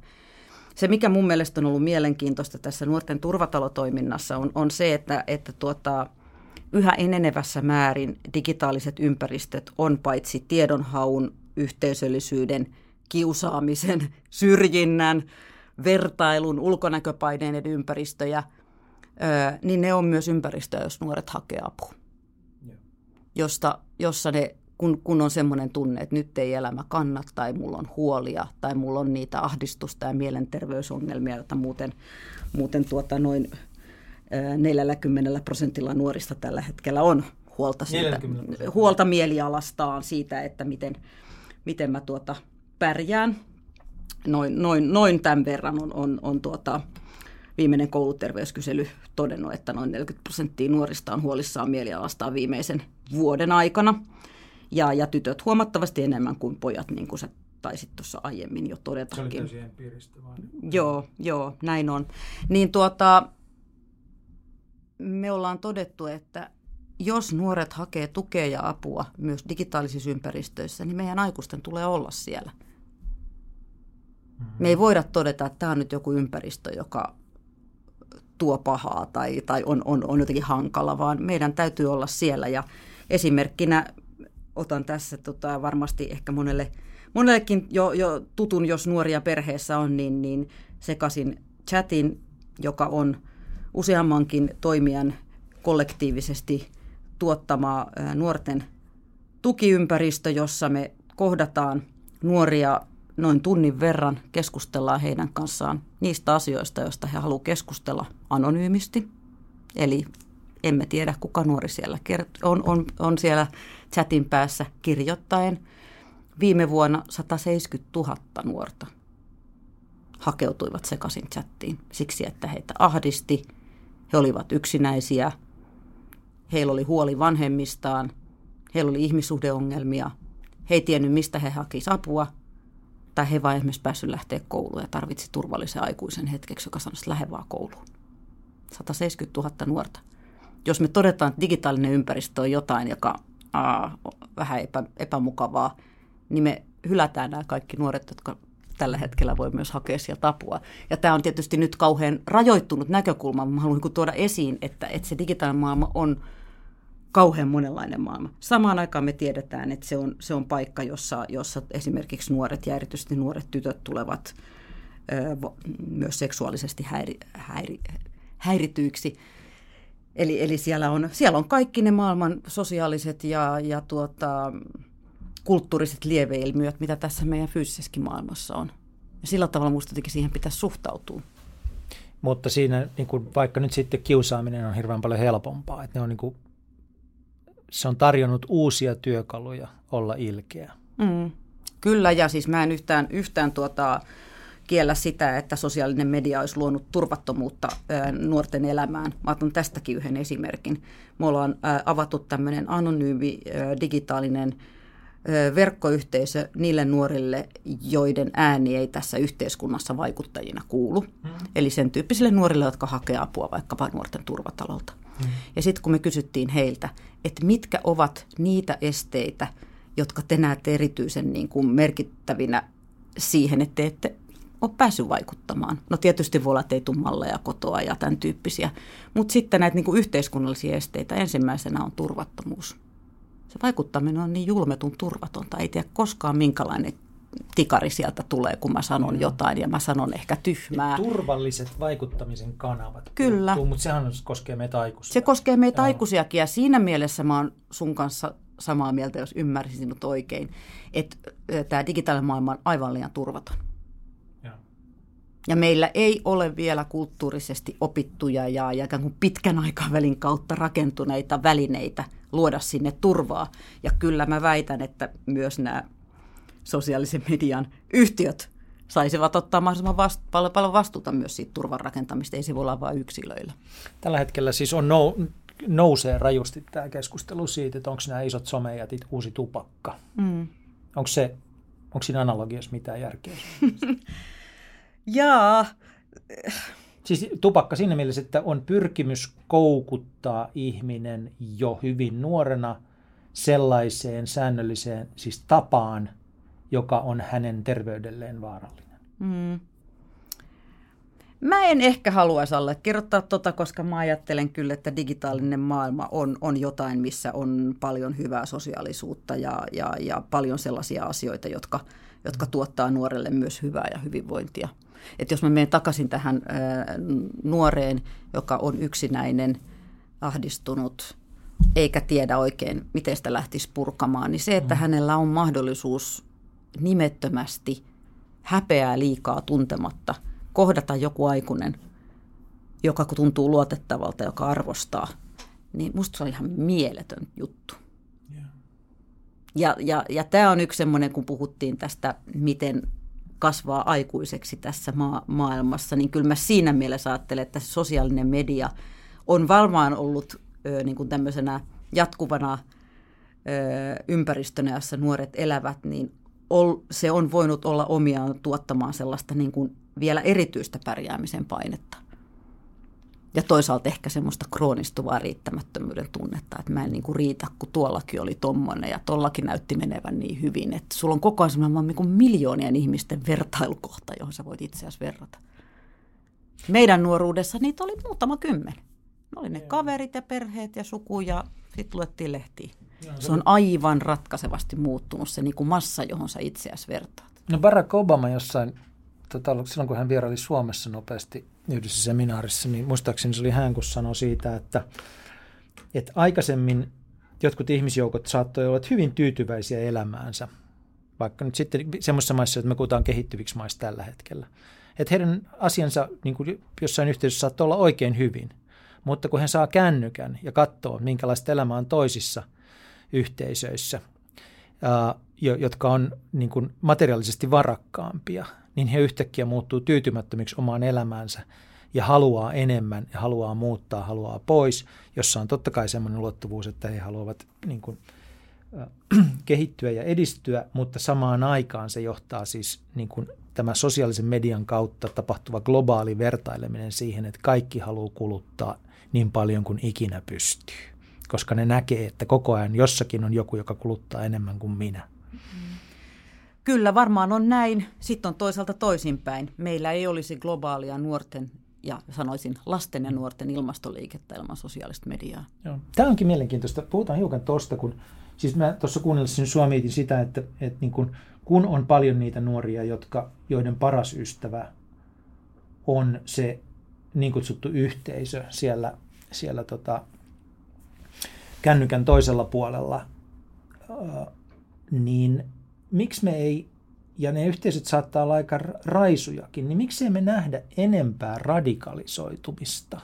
Se, mikä mun mielestä on ollut mielenkiintoista tässä nuorten turvatalotoiminnassa, on, on se, että, että tuota, yhä enenevässä määrin digitaaliset ympäristöt on paitsi tiedonhaun, yhteisöllisyyden, kiusaamisen, syrjinnän, vertailun, ulkonäköpaineiden ympäristöjä, niin ne on myös ympäristöjä, jos nuoret hakee apua. Josta, jossa ne, kun, kun on semmoinen tunne, että nyt ei elämä kannata tai mulla on huolia tai mulla on niitä ahdistusta ja mielenterveysongelmia, joita muuten, muuten tuota noin 40 prosentilla nuorista tällä hetkellä on huolta, siitä, huolta mielialastaan siitä, että miten, miten mä tuota pärjään. Noin, noin, noin tämän verran on, on, on tuota, viimeinen kouluterveyskysely todennut, että noin 40 prosenttia nuorista on huolissaan mielialastaan viimeisen vuoden aikana. Ja, ja tytöt huomattavasti enemmän kuin pojat, niin kuin sä taisit tuossa aiemmin jo todetakin. Se oli empiiristä vaan. Joo, joo, näin on. Niin tuota, me ollaan todettu, että jos nuoret hakee tukea ja apua myös digitaalisissa ympäristöissä, niin meidän aikuisten tulee olla siellä. Mm-hmm. Me ei voida todeta, että tämä on nyt joku ympäristö, joka tuo pahaa tai, tai on, on, on jotenkin hankala, vaan meidän täytyy olla siellä. Ja esimerkkinä otan tässä tota, varmasti ehkä monelle, monellekin jo, jo tutun, jos nuoria perheessä on, niin, niin sekaisin chatin, joka on useammankin toimijan kollektiivisesti tuottama nuorten tukiympäristö, jossa me kohdataan nuoria noin tunnin verran, keskustellaan heidän kanssaan niistä asioista, joista he haluavat keskustella anonyymisti. Eli emme tiedä, kuka nuori siellä on, on, on siellä chatin päässä kirjoittaen. Viime vuonna 170 000 nuorta hakeutuivat sekaisin chattiin siksi, että heitä ahdisti – he olivat yksinäisiä, heillä oli huoli vanhemmistaan, heillä oli ihmissuhdeongelmia, he ei tiennyt, mistä he hakisivat apua, tai he vain esimerkiksi päässyt lähteä kouluun ja tarvitsi turvallisen aikuisen hetkeksi, joka sanoisi, lähde vaan kouluun. 170 000 nuorta. Jos me todetaan, että digitaalinen ympäristö on jotain, joka aa, on vähän epä, epämukavaa, niin me hylätään nämä kaikki nuoret, jotka tällä hetkellä voi myös hakea sieltä apua. Ja tämä on tietysti nyt kauhean rajoittunut näkökulma, mutta haluan niin tuoda esiin, että, että se digitaalinen maailma on kauhean monenlainen maailma. Samaan aikaan me tiedetään, että se on, se on paikka, jossa, jossa esimerkiksi nuoret ja erityisesti nuoret tytöt tulevat ö, myös seksuaalisesti häiri, häiri, häirityiksi. Eli, eli siellä, on, siellä on kaikki ne maailman sosiaaliset ja, ja tuota, kulttuuriset lieveilmiöt, mitä tässä meidän fyysisessäkin maailmassa on. Ja sillä tavalla minusta siihen pitäisi suhtautua. Mutta siinä, niin kuin, vaikka nyt sitten kiusaaminen on hirveän paljon helpompaa, että ne on, niin kuin, se on tarjonnut uusia työkaluja olla ilkeä. Mm, kyllä, ja siis mä en yhtään, yhtään tuota, kiellä sitä, että sosiaalinen media olisi luonut turvattomuutta ää, nuorten elämään. Mä otan tästäkin yhden esimerkin. Me ollaan ää, avattu tämmöinen anonyymi ää, digitaalinen verkkoyhteisö niille nuorille, joiden ääni ei tässä yhteiskunnassa vaikuttajina kuulu. Mm. Eli sen tyyppisille nuorille, jotka hakee apua vaikkapa nuorten turvatalolta. Mm. Ja sitten kun me kysyttiin heiltä, että mitkä ovat niitä esteitä, jotka te näette erityisen niin kuin merkittävinä siihen, että te ette ole päässyt vaikuttamaan. No tietysti voi olla, että ei tule malleja kotoa ja tämän tyyppisiä. Mutta sitten näitä niin kuin yhteiskunnallisia esteitä ensimmäisenä on turvattomuus se vaikuttaminen on niin julmetun turvatonta. Ei tiedä koskaan minkälainen tikari sieltä tulee, kun mä sanon mm. jotain ja mä sanon ehkä tyhmää. Ja turvalliset vaikuttamisen kanavat. Kyllä. Puhuttuu, mutta sehän koskee meitä aikuisia. Se koskee meitä Joo. aikuisiakin ja siinä mielessä mä oon sun kanssa samaa mieltä, jos ymmärsin sinut oikein, että tämä digitaalinen maailma on aivan liian turvaton. Ja meillä ei ole vielä kulttuurisesti opittuja ja, ja ikään kuin pitkän aikavälin kautta rakentuneita välineitä luoda sinne turvaa. Ja kyllä mä väitän, että myös nämä sosiaalisen median yhtiöt saisivat ottaa mahdollisimman vast, paljon, paljon vastuuta myös siitä turvan rakentamista. Ei se voi olla vain yksilöillä. Tällä hetkellä siis on nou, nousee rajusti tämä keskustelu siitä, että onko nämä isot somejätit uusi tupakka. Mm. Onko, se, onko siinä analogiassa mitään järkeä? Jaa. Siis tupakka siinä mielessä, että on pyrkimys koukuttaa ihminen jo hyvin nuorena sellaiseen säännölliseen siis tapaan, joka on hänen terveydelleen vaarallinen. Mm. Mä en ehkä haluaisi allekirjoittaa tota, koska mä ajattelen kyllä, että digitaalinen maailma on, on jotain, missä on paljon hyvää sosiaalisuutta ja, ja, ja paljon sellaisia asioita, jotka, jotka tuottaa nuorelle myös hyvää ja hyvinvointia. Et jos mä menen takaisin tähän nuoreen, joka on yksinäinen, ahdistunut, eikä tiedä oikein, miten sitä lähtisi purkamaan, niin se, että mm. hänellä on mahdollisuus nimettömästi, häpeää liikaa tuntematta, kohdata joku aikuinen, joka tuntuu luotettavalta, joka arvostaa, niin musta se on ihan mieletön juttu. Yeah. Ja, ja, ja tämä on yksi semmoinen, kun puhuttiin tästä, miten kasvaa aikuiseksi tässä maa- maailmassa, niin kyllä mä siinä mielessä ajattelen, että sosiaalinen media on varmaan ollut ö, niin kuin tämmöisenä jatkuvana ö, ympäristönä, jossa nuoret elävät, niin ol, se on voinut olla omiaan tuottamaan sellaista niin kuin vielä erityistä pärjäämisen painetta. Ja toisaalta ehkä semmoista kroonistuvaa riittämättömyyden tunnetta, että mä en niin kuin riitä, kun tuollakin oli tommonen ja tollakin näytti menevän niin hyvin. Että sulla on koko ajan semmoinen niin kuin miljoonien ihmisten vertailukohta, johon sä voit itse asiassa verrata. Meidän nuoruudessa niitä oli muutama kymmen. Ne oli ne kaverit ja perheet ja suku ja sitten luettiin lehtiä. Se on aivan ratkaisevasti muuttunut se niin kuin massa, johon sä itseäsi vertaat. No Barack Obama jossain, tota, silloin kun hän vieraili Suomessa nopeasti yhdessä seminaarissa, niin muistaakseni se oli hän, kun sanoi siitä, että, että aikaisemmin jotkut ihmisjoukot saattoi olla hyvin tyytyväisiä elämäänsä, vaikka nyt sitten semmoisessa maissa, että me puhutaan kehittyviksi maissa tällä hetkellä. Että heidän asiansa niin kuin jossain yhteydessä saattoi olla oikein hyvin, mutta kun he saa kännykän ja katsoo, minkälaista elämää on toisissa – yhteisöissä, jotka on niin kuin materiaalisesti varakkaampia, niin he yhtäkkiä muuttuu tyytymättömiksi omaan elämäänsä ja haluaa enemmän ja haluaa muuttaa, haluaa pois, jossa on totta kai sellainen ulottuvuus, että he haluavat niin kuin, kehittyä ja edistyä, mutta samaan aikaan se johtaa siis niin kuin tämä sosiaalisen median kautta tapahtuva globaali vertaileminen siihen, että kaikki haluaa kuluttaa niin paljon kuin ikinä pystyy koska ne näkee, että koko ajan jossakin on joku, joka kuluttaa enemmän kuin minä. Kyllä, varmaan on näin. Sitten on toisaalta toisinpäin. Meillä ei olisi globaalia nuorten ja sanoisin lasten ja nuorten ilmastoliikettä ilman sosiaalista mediaa. Joo. Tämä onkin mielenkiintoista. Puhutaan hiukan tuosta, kun siis mä tuossa kuunnellessani sua mietin sitä, että, että niin kun, kun on paljon niitä nuoria, jotka, joiden paras ystävä on se niin kutsuttu yhteisö siellä, siellä tota, kännykän toisella puolella, niin miksi me ei, ja ne yhteisöt saattaa olla aika raisujakin, niin miksi me nähdä enempää radikalisoitumista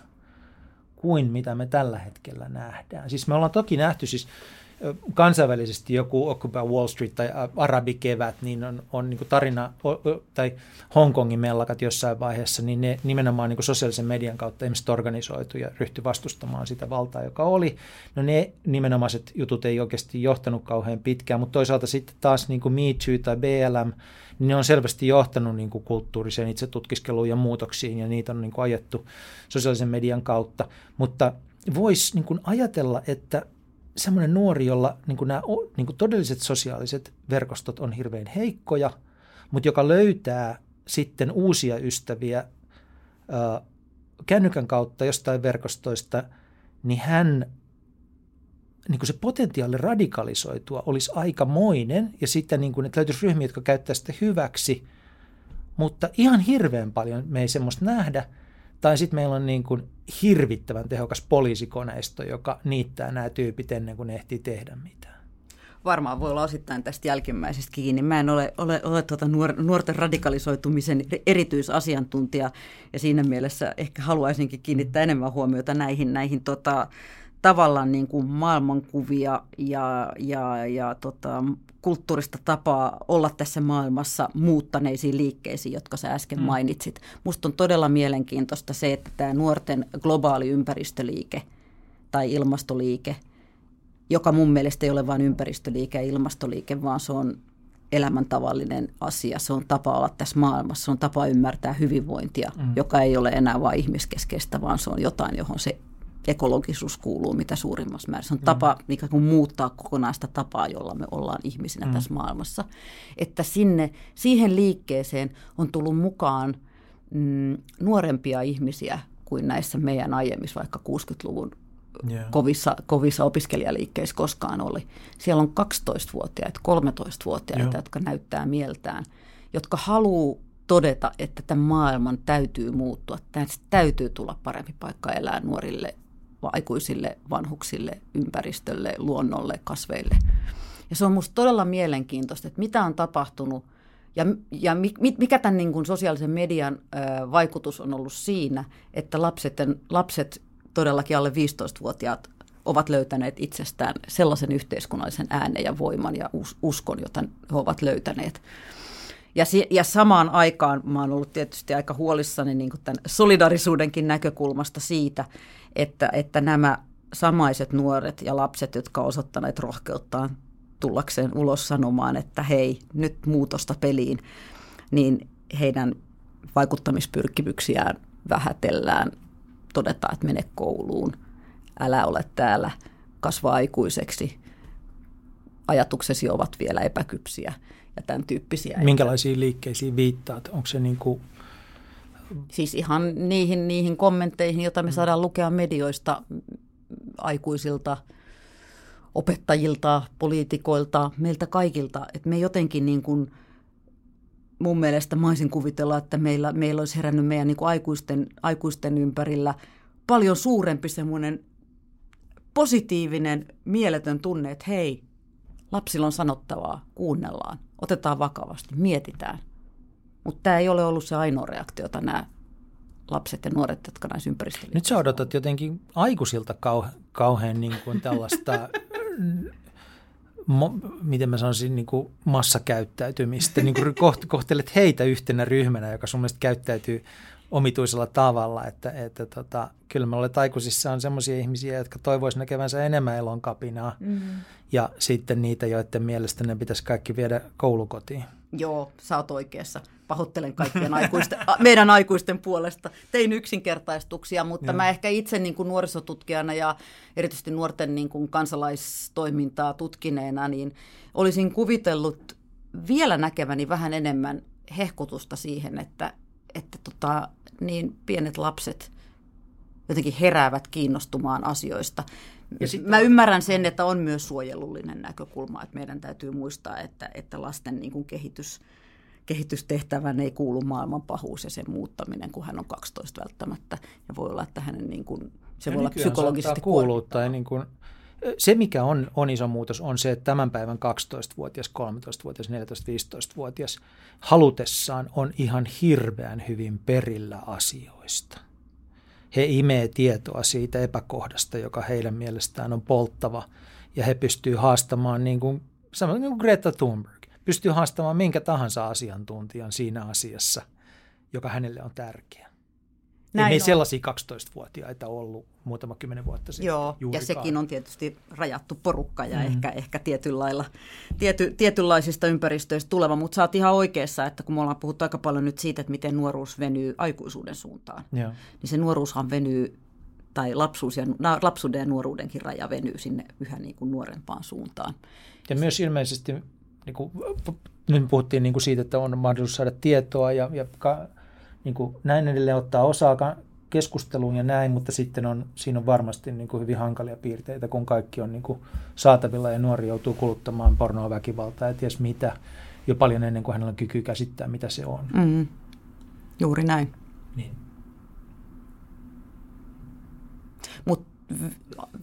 kuin mitä me tällä hetkellä nähdään? Siis me ollaan toki nähty, siis kansainvälisesti joku Occupy Wall Street tai Arabikevät, niin on, on niin tarina, tai Hongkongin mellakat jossain vaiheessa, niin ne nimenomaan niin sosiaalisen median kautta ihmiset organisoitu ja ryhtyi vastustamaan sitä valtaa, joka oli. No ne nimenomaiset jutut ei oikeasti johtanut kauhean pitkään, mutta toisaalta sitten taas niin Me Too tai BLM, niin ne on selvästi johtanut niin kuin kulttuuriseen itsetutkiskeluun ja muutoksiin, ja niitä on niin ajettu sosiaalisen median kautta. Mutta voisi niin ajatella, että semmoinen nuori, jolla niin kuin nämä niin kuin todelliset sosiaaliset verkostot on hirveän heikkoja, mutta joka löytää sitten uusia ystäviä ää, kännykän kautta jostain verkostoista, niin hän niin kuin se potentiaali radikalisoitua olisi aikamoinen ja sitten niin kuin, että löytyisi ryhmiä, jotka käyttävät sitä hyväksi, mutta ihan hirveän paljon me ei semmoista nähdä – tai sitten meillä on niin kuin hirvittävän tehokas poliisikoneisto, joka niittää nämä tyypit ennen kuin ne ehtii tehdä mitään. varmaan voi olla osittain tästä jälkimmäisestä kiinni. Mä en ole, ole, ole tuota nuor, nuorten radikalisoitumisen erityisasiantuntija ja siinä mielessä ehkä haluaisinkin kiinnittää enemmän huomiota näihin, näihin tota, tavallaan niin kuin maailmankuvia ja, ja, ja tota, kulttuurista tapaa olla tässä maailmassa muuttaneisiin liikkeisiin, jotka sä äsken mm. mainitsit. Musta on todella mielenkiintoista se, että tämä nuorten globaali ympäristöliike tai ilmastoliike, joka mun mielestä ei ole vain ympäristöliike ja ilmastoliike, vaan se on elämäntavallinen asia. Se on tapa olla tässä maailmassa, se on tapa ymmärtää hyvinvointia, mm. joka ei ole enää vain ihmiskeskeistä, vaan se on jotain, johon se ekologisuus kuuluu mitä suurimmassa määrin. Se on tapa mm. ikään kuin muuttaa kokonaista tapaa, jolla me ollaan ihmisinä mm. tässä maailmassa. Että sinne, siihen liikkeeseen on tullut mukaan mm, nuorempia ihmisiä kuin näissä meidän aiemmissa vaikka 60-luvun yeah. kovissa, kovissa opiskelijaliikkeissä koskaan oli. Siellä on 12-vuotiaita, 13-vuotiaita, yeah. jotka näyttää mieltään, jotka haluaa todeta, että tämän maailman täytyy muuttua. Tästä täytyy tulla parempi paikka elää nuorille aikuisille, vanhuksille, ympäristölle, luonnolle, kasveille. Ja se on minusta todella mielenkiintoista, että mitä on tapahtunut ja, ja mikä tämän niin kuin sosiaalisen median vaikutus on ollut siinä, että lapset, lapset todellakin alle 15-vuotiaat ovat löytäneet itsestään sellaisen yhteiskunnallisen äänen ja voiman ja uskon, jota he ovat löytäneet. Ja, ja samaan aikaan oon ollut tietysti aika huolissani niin tämän solidarisuudenkin näkökulmasta siitä, että, että nämä samaiset nuoret ja lapset, jotka osoittaneet rohkeuttaan tullakseen ulos sanomaan, että hei, nyt muutosta peliin, niin heidän vaikuttamispyrkimyksiään vähätellään, todetaan, että mene kouluun, älä ole täällä, kasva aikuiseksi, ajatuksesi ovat vielä epäkypsiä ja tämän tyyppisiä. Minkälaisiin liikkeisiin viittaat? Onko se niin kuin Siis ihan niihin, niihin kommentteihin, joita me mm. saadaan lukea medioista aikuisilta, opettajilta, poliitikoilta, meiltä kaikilta. Että me jotenkin niin kuin, mun mielestä maisin kuvitella, että meillä, meillä olisi herännyt meidän niin kuin aikuisten, aikuisten ympärillä paljon suurempi semmoinen positiivinen, mieletön tunne, että hei, lapsilla on sanottavaa, kuunnellaan, otetaan vakavasti, mietitään – mutta tämä ei ole ollut se ainoa reaktio, jota nämä lapset ja nuoret, jotka näissä ympäristössä. Nyt sä odotat jotenkin aikuisilta kau- kauhean niin kuin tällaista, mo, miten mä sanoisin, niin kuin massakäyttäytymistä. Niin kuin kohtelet heitä yhtenä ryhmänä, joka sun mielestä käyttäytyy omituisella tavalla, että, että tota, kyllä me olet aikuisissa on sellaisia ihmisiä, jotka toivoisivat näkevänsä enemmän elonkapinaa mm-hmm. ja sitten niitä, joiden mielestä ne pitäisi kaikki viedä koulukotiin. Joo, sä oot oikeassa. Pahoittelen kaikkien aikuisten, meidän aikuisten puolesta. Tein yksinkertaistuksia, mutta Joo. mä ehkä itse niin kuin nuorisotutkijana ja erityisesti nuorten niin kuin kansalaistoimintaa tutkineena, niin olisin kuvitellut vielä näkeväni vähän enemmän hehkutusta siihen, että, että tota, niin pienet lapset jotenkin heräävät kiinnostumaan asioista. Ja Mä ymmärrän sen, että on myös suojelullinen näkökulma, että meidän täytyy muistaa, että, että lasten niin kuin kehitys, kehitystehtävän ei kuulu maailman pahuus ja sen muuttaminen, kun hän on 12 välttämättä. Ja voi olla, että hänen niin kuin, se ja voi olla psykologisesti kuuluu, tai niin kuin, se, mikä on, on iso muutos, on se, että tämän päivän 12-vuotias, 13-vuotias, 14-15-vuotias halutessaan on ihan hirveän hyvin perillä asioista – he imee tietoa siitä epäkohdasta, joka heidän mielestään on polttava, ja he pystyvät haastamaan, niin kuin, samoin niin kuin Greta Thunberg, pystyy haastamaan minkä tahansa asiantuntijan siinä asiassa, joka hänelle on tärkeä. Näin ei on. sellaisia 12-vuotiaita ollut muutama kymmenen vuotta sitten. Joo, juurikaan. ja sekin on tietysti rajattu porukka ja mm. ehkä, ehkä tietynlailla, tiety, tietynlaisista ympäristöistä tuleva, mutta sä oot ihan oikeassa, että kun me ollaan puhuttu aika paljon nyt siitä, että miten nuoruus venyy aikuisuuden suuntaan, Joo. niin se nuoruushan venyy, tai lapsuus ja, lapsuuden ja nuoruudenkin raja venyy sinne yhä niin kuin nuorempaan suuntaan. Ja myös ilmeisesti, niin kuin, nyt puhuttiin niin kuin siitä, että on mahdollisuus saada tietoa ja, ja ka, niin kuin näin edelleen ottaa osaa keskusteluun ja näin, mutta sitten on, siinä on varmasti niin kuin hyvin hankalia piirteitä, kun kaikki on niin kuin saatavilla ja nuori joutuu kuluttamaan pornoa, väkivaltaa ja ties mitä jo paljon ennen kuin hänellä on kyky käsittää, mitä se on. Mm, juuri näin. Niin. Mutta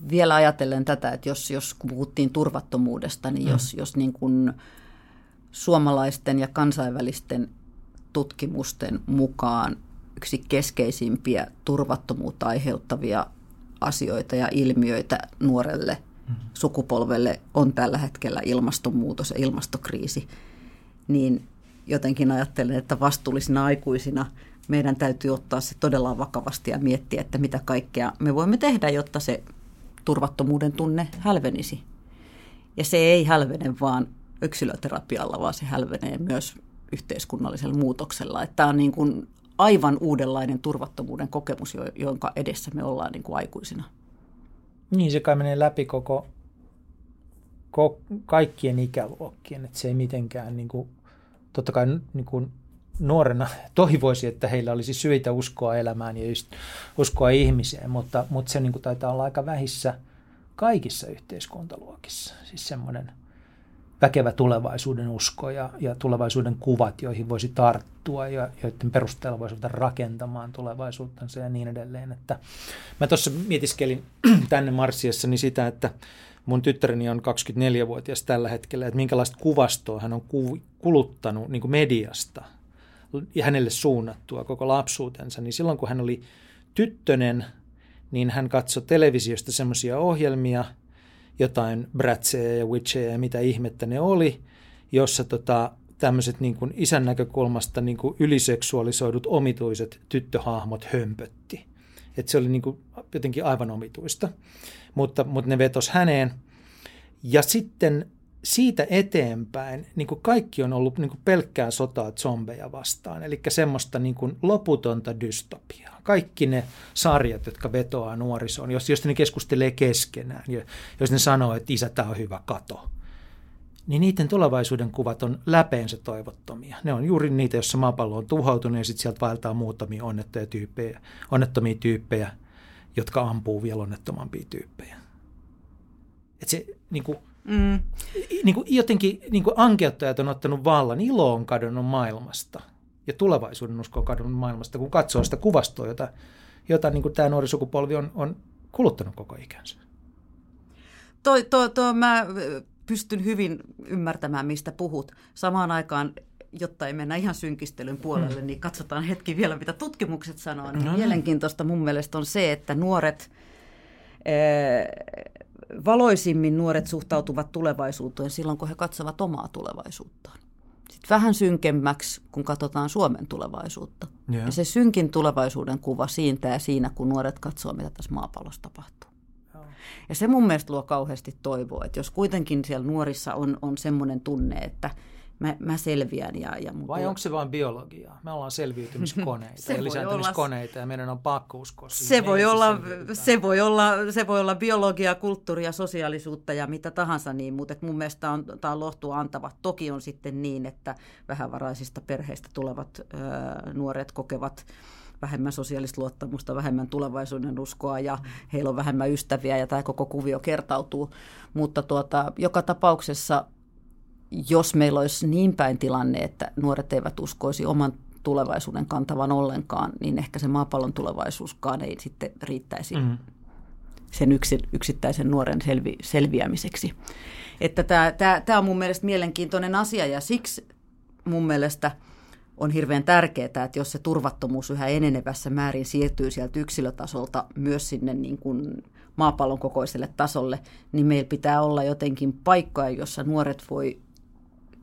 vielä ajatellen tätä, että jos, jos puhuttiin turvattomuudesta, niin jos, mm. jos niin kuin suomalaisten ja kansainvälisten tutkimusten mukaan yksi keskeisimpiä turvattomuutta aiheuttavia asioita ja ilmiöitä nuorelle mm. sukupolvelle on tällä hetkellä ilmastonmuutos ja ilmastokriisi, niin jotenkin ajattelen, että vastuullisina aikuisina meidän täytyy ottaa se todella vakavasti ja miettiä, että mitä kaikkea me voimme tehdä, jotta se turvattomuuden tunne hälvenisi. Ja se ei hälvene vaan yksilöterapialla, vaan se hälvenee myös yhteiskunnallisella muutoksella. Että tämä on niin kuin aivan uudenlainen turvattomuuden kokemus, jonka edessä me ollaan niin kuin aikuisina. Niin, se kai menee läpi koko, koko kaikkien ikäluokkien, että se ei mitenkään, niin kuin, totta kai niin kuin nuorena toivoisi, että heillä olisi syitä uskoa elämään ja uskoa ihmiseen, mutta, mutta se niin kuin taitaa olla aika vähissä kaikissa yhteiskuntaluokissa. Siis semmoinen väkevä tulevaisuuden usko ja, ja tulevaisuuden kuvat, joihin voisi tarttua ja joiden perusteella voisi rakentamaan tulevaisuuttansa ja niin edelleen. Että mä tuossa mietiskelin tänne Marsiassa niin sitä, että mun tyttäreni on 24-vuotias tällä hetkellä, että minkälaista kuvastoa hän on kuluttanut niin mediasta hänelle suunnattua koko lapsuutensa, niin silloin kun hän oli tyttönen, niin hän katsoi televisiosta semmoisia ohjelmia – jotain brätsejä ja witchejä ja mitä ihmettä ne oli, jossa tota, tämmöiset niin kuin isän näkökulmasta niin kuin yliseksuaalisoidut omituiset tyttöhahmot hömpötti. Et se oli niin kuin jotenkin aivan omituista, mutta, mutta ne vetos häneen. Ja sitten siitä eteenpäin niin kuin kaikki on ollut niin kuin pelkkää sotaa zombeja vastaan, eli semmoista niin kuin loputonta dystopiaa. Kaikki ne sarjat, jotka vetoaa nuorisoon, jos, jos ne keskustelee keskenään, jos ne sanoo, että isä, tämä on hyvä kato, niin niiden tulevaisuuden kuvat on läpeensä toivottomia. Ne on juuri niitä, joissa maapallo on tuhoutunut ja sitten sieltä vaeltaa muutamia onnettomia tyyppejä, onnettomia tyyppejä, jotka ampuu vielä onnettomampia tyyppejä. Et se, niin kuin, Mm. Niin kuin jotenkin niin kuin ankeuttajat on ottanut vallan, ilo on kadonnut maailmasta ja tulevaisuuden usko on kadonnut maailmasta, kun katsoo sitä kuvastoa, jota, jota niin kuin tämä nuori sukupolvi on, on kuluttanut koko ikänsä. Toi, toi, toi, mä pystyn hyvin ymmärtämään, mistä puhut. Samaan aikaan jotta ei mennä ihan synkistelyn puolelle, hmm. niin katsotaan hetki vielä, mitä tutkimukset sanoo. Niin no, mielenkiintoista mun mielestä on se, että nuoret valoisimmin nuoret suhtautuvat tulevaisuuteen silloin, kun he katsovat omaa tulevaisuuttaan. Sitten vähän synkemmäksi, kun katsotaan Suomen tulevaisuutta. Yeah. Ja se synkin tulevaisuuden kuva siintää siinä, kun nuoret katsoo, mitä tässä maapallossa tapahtuu. Ja se mun mielestä luo kauheasti toivoa, että jos kuitenkin siellä nuorissa on, on semmoinen tunne, että – mä, mä selviän. Ja, ja mun Vai onko se vain biologiaa? Me ollaan selviytymiskoneita ja lisääntymiskoneita ja meidän on pakko uskoa Se voi, olla, se, voi olla, se voi olla biologia, kulttuuria, sosiaalisuutta ja mitä tahansa, niin, mutta mun mielestä on, tämä on lohtua antava. Toki on sitten niin, että vähävaraisista perheistä tulevat ö, nuoret kokevat vähemmän sosiaalista luottamusta, vähemmän tulevaisuuden uskoa ja heillä on vähemmän ystäviä ja tämä koko kuvio kertautuu. Mutta tuota, joka tapauksessa jos meillä olisi niin päin tilanne, että nuoret eivät uskoisi oman tulevaisuuden kantavan ollenkaan, niin ehkä se maapallon tulevaisuuskaan ei sitten riittäisi mm. sen yksi, yksittäisen nuoren selvi, selviämiseksi. Että tämä, tämä, tämä on mun mielestä mielenkiintoinen asia ja siksi mun mielestä on hirveän tärkeää, että jos se turvattomuus yhä enenevässä määrin siirtyy sieltä yksilötasolta myös sinne niin kuin maapallon kokoiselle tasolle, niin meillä pitää olla jotenkin paikkoja, jossa nuoret voi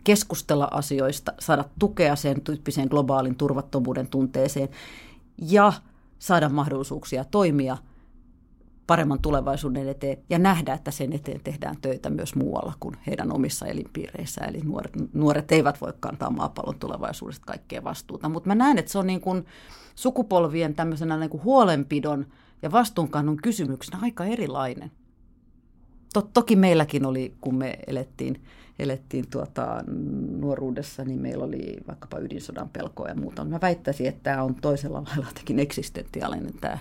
keskustella asioista, saada tukea sen tyyppiseen globaalin turvattomuuden tunteeseen ja saada mahdollisuuksia toimia paremman tulevaisuuden eteen ja nähdä, että sen eteen tehdään töitä myös muualla kuin heidän omissa elinpiireissä. Eli nuoret, nuoret eivät voi kantaa maapallon tulevaisuudesta kaikkea vastuuta. Mutta mä näen, että se on niin kuin sukupolvien tämmöisenä niin kuin huolenpidon ja vastuunkannon kysymyksenä aika erilainen. Toki meilläkin oli, kun me elettiin elettiin tuota, nuoruudessa, niin meillä oli vaikkapa ydinsodan pelkoa ja muuta. Mä väittäisin, että tämä on toisella lailla jotenkin eksistentiaalinen tämä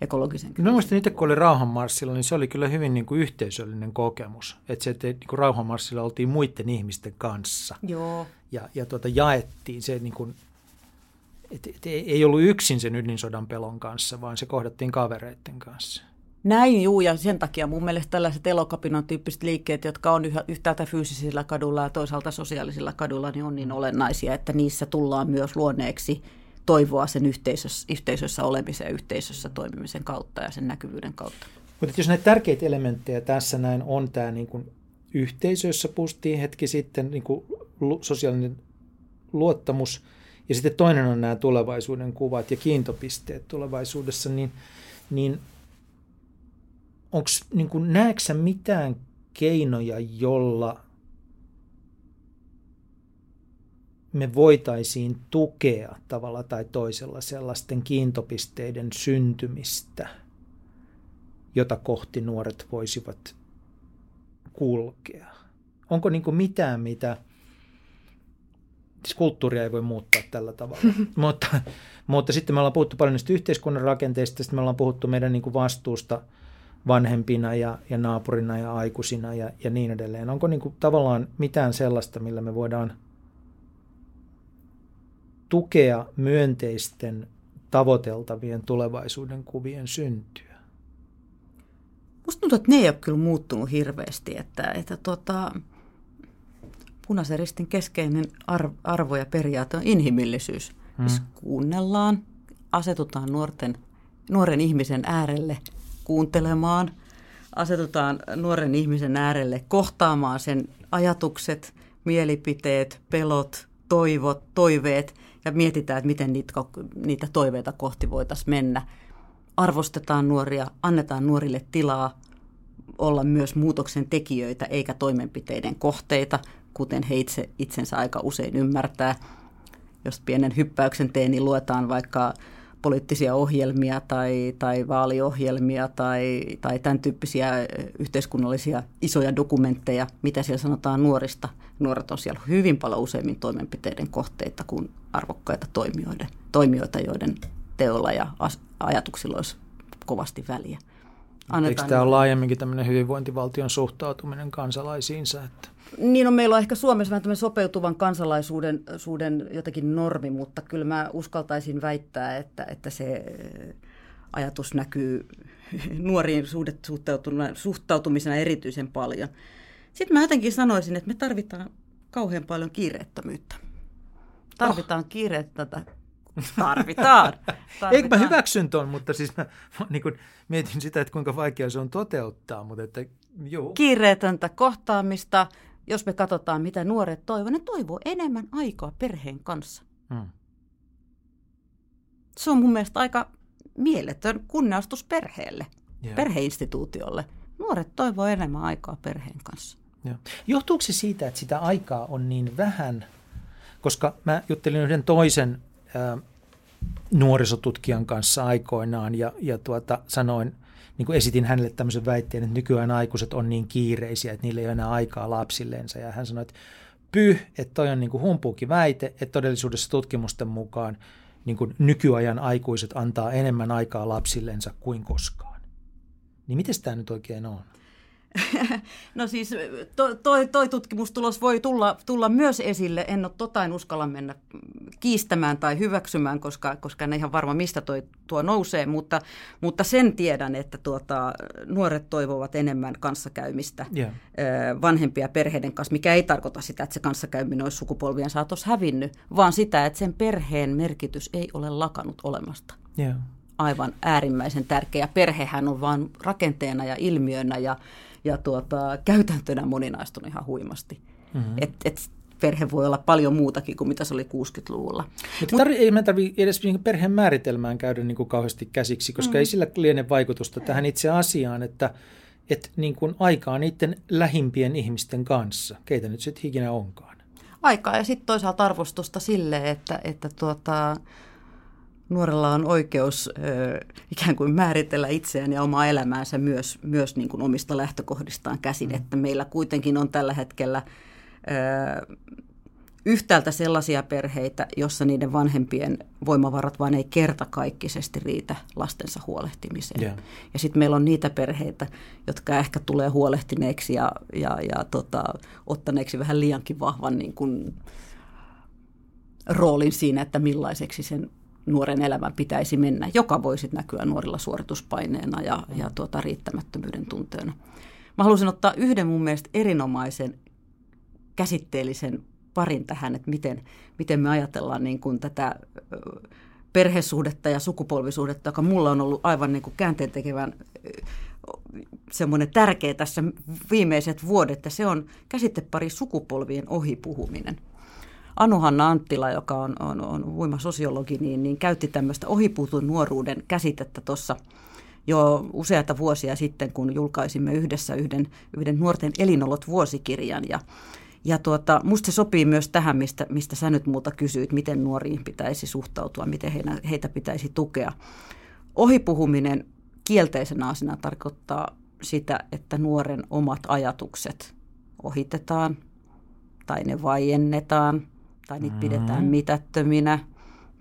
ekologisen kysymyksen. No mielestäni itse kun oli rauhanmarssilla, niin se oli kyllä hyvin niin kuin yhteisöllinen kokemus. Että se, että niin kuin rauhanmarssilla oltiin muiden ihmisten kanssa. Joo. Ja, ja tuota, jaettiin se, niin kuin, että, että ei ollut yksin sen ydinsodan pelon kanssa, vaan se kohdattiin kavereiden kanssa. Näin juu, ja sen takia mun mielestä tällaiset elokapinan tyyppiset liikkeet, jotka on yhä, yhtäältä fyysisillä kadulla ja toisaalta sosiaalisilla kadulla, niin on niin olennaisia, että niissä tullaan myös luoneeksi toivoa sen yhteisössä, yhteisössä olemisen ja yhteisössä toimimisen kautta ja sen näkyvyyden kautta. Mutta jos näitä tärkeitä elementtejä tässä näin on tämä niin kuin yhteisö, jossa puhuttiin hetki sitten, niin kuin sosiaalinen luottamus, ja sitten toinen on nämä tulevaisuuden kuvat ja kiintopisteet tulevaisuudessa, niin, niin onko, niin kuin, näetkö mitään keinoja, jolla me voitaisiin tukea tavalla tai toisella sellaisten kiintopisteiden syntymistä, jota kohti nuoret voisivat kulkea? Onko niin kuin mitään, mitä siis kulttuuria ei voi muuttaa tällä tavalla. mutta, mutta sitten me ollaan puhuttu paljon niistä yhteiskunnan rakenteista, sitten me ollaan puhuttu meidän niin kuin vastuusta vanhempina ja, ja naapurina ja aikuisina ja, ja niin edelleen. Onko niin kuin tavallaan mitään sellaista, millä me voidaan tukea myönteisten tavoiteltavien tulevaisuuden kuvien syntyä? Musta tuntuu, että ne ei ole kyllä muuttunut hirveästi, että, että tuota, punaisen ristin keskeinen arvo ja periaate on inhimillisyys. Hmm. Siis kuunnellaan, asetutaan nuorten, nuoren ihmisen äärelle kuuntelemaan, asetutaan nuoren ihmisen äärelle kohtaamaan sen ajatukset, mielipiteet, pelot, toivot, toiveet ja mietitään, että miten niitä, niitä toiveita kohti voitaisiin mennä. Arvostetaan nuoria, annetaan nuorille tilaa olla myös muutoksen tekijöitä eikä toimenpiteiden kohteita, kuten he itse itsensä aika usein ymmärtää. Jos pienen hyppäyksen teen, niin luetaan vaikka poliittisia ohjelmia tai, tai vaaliohjelmia tai, tai tämän tyyppisiä yhteiskunnallisia isoja dokumentteja, mitä siellä sanotaan nuorista. Nuoret on siellä hyvin paljon useimmin toimenpiteiden kohteita kuin arvokkaita toimijoiden, toimijoita, joiden teolla ja ajatuksilla olisi kovasti väliä. Annetaan Eikö tämä ole laajemminkin tämmöinen hyvinvointivaltion suhtautuminen kansalaisiinsa? Että... Niin on, meillä on ehkä Suomessa vähän tämmöinen sopeutuvan kansalaisuuden suuden jotenkin normi, mutta kyllä mä uskaltaisin väittää, että, että se ajatus näkyy nuoriin suhtautumisena erityisen paljon. Sitten mä jotenkin sanoisin, että me tarvitaan kauhean paljon kiireettömyyttä. Tarvitaan oh. kiireettä Tarvitaan. Tarvitaan. Eikö mä hyväksyn ton, mutta siis mä, mä niin kuin mietin sitä, että kuinka vaikea se on toteuttaa. Mutta että, joo. Kiireetöntä kohtaamista, jos me katsotaan, mitä nuoret toivovat, ne toivoo enemmän aikaa perheen kanssa. Hmm. Se on mun mielestä aika mieletön kunniastus perheelle, yeah. perheinstituutiolle. Nuoret toivoo enemmän aikaa perheen kanssa. Ja. Johtuuko se siitä, että sitä aikaa on niin vähän? Koska mä juttelin yhden toisen nuorisotutkijan kanssa aikoinaan ja, ja tuota, sanoin, niin kuin esitin hänelle tämmöisen väitteen, että nykyään aikuiset on niin kiireisiä, että niillä ei ole enää aikaa lapsilleensa. Ja hän sanoi, että pyh, että toi on niin kuin humpuukin väite, että todellisuudessa tutkimusten mukaan niin kuin nykyajan aikuiset antaa enemmän aikaa lapsillensa kuin koskaan. Niin miten tämä nyt oikein on? No siis toi, toi, toi tutkimustulos voi tulla, tulla myös esille. En ole tota en uskalla mennä kiistämään tai hyväksymään, koska, koska en ihan varma, mistä toi, tuo nousee, mutta, mutta sen tiedän, että tuota, nuoret toivovat enemmän kanssakäymistä yeah. vanhempia perheiden kanssa, mikä ei tarkoita sitä, että se kanssakäyminen olisi sukupolvien saatossa hävinnyt, vaan sitä, että sen perheen merkitys ei ole lakannut olemasta. Yeah. Aivan äärimmäisen tärkeä. Perhehän on vain rakenteena ja ilmiönä ja ja tuota, käytäntönä moninaistunut ihan huimasti. Mm-hmm. Et, et perhe voi olla paljon muutakin kuin mitä se oli 60-luvulla. Mutta tarvi, ei me tarvitse edes niinku perheen määritelmään käydä niin kuin kauheasti käsiksi, koska mm. ei sillä liene vaikutusta tähän itse asiaan, että et niin kuin aikaa niiden lähimpien ihmisten kanssa, keitä nyt sitten ikinä onkaan. Aikaa ja sitten toisaalta arvostusta sille, että, että tuota, nuorella on oikeus ö, ikään kuin määritellä itseään ja omaa elämäänsä myös, myös niin kuin omista lähtökohdistaan käsin, mm. että meillä kuitenkin on tällä hetkellä ö, yhtäältä sellaisia perheitä, jossa niiden vanhempien voimavarat vain ei kertakaikkisesti riitä lastensa huolehtimiseen. Yeah. Ja sitten meillä on niitä perheitä, jotka ehkä tulee huolehtineeksi ja, ja, ja tota, ottaneeksi vähän liiankin vahvan niin kuin, roolin siinä, että millaiseksi sen nuoren elämän pitäisi mennä, joka voisi näkyä nuorilla suorituspaineena ja, ja tuota, riittämättömyyden tunteena. Mä haluaisin ottaa yhden mun mielestä erinomaisen käsitteellisen parin tähän, että miten, miten me ajatellaan niin kuin tätä perhesuhdetta ja sukupolvisuhdetta, joka mulla on ollut aivan niin kuin käänteen tekevän semmoinen tärkeä tässä viimeiset vuodet, ja se on käsittepari sukupolvien ohipuhuminen. Anu-Hanna Anttila, joka on, on, on huima sosiologi, niin, niin käytti tämmöistä ohipuutun nuoruuden käsitettä tuossa jo useita vuosia sitten, kun julkaisimme yhdessä yhden, yhden nuorten elinolot vuosikirjan. Ja, ja tuota, musta se sopii myös tähän, mistä, mistä sä nyt muuta kysyit, miten nuoriin pitäisi suhtautua, miten heitä, heitä pitäisi tukea. Ohipuhuminen kielteisenä asiana tarkoittaa sitä, että nuoren omat ajatukset ohitetaan tai ne vaiennetaan tai niitä mm-hmm. pidetään mitättöminä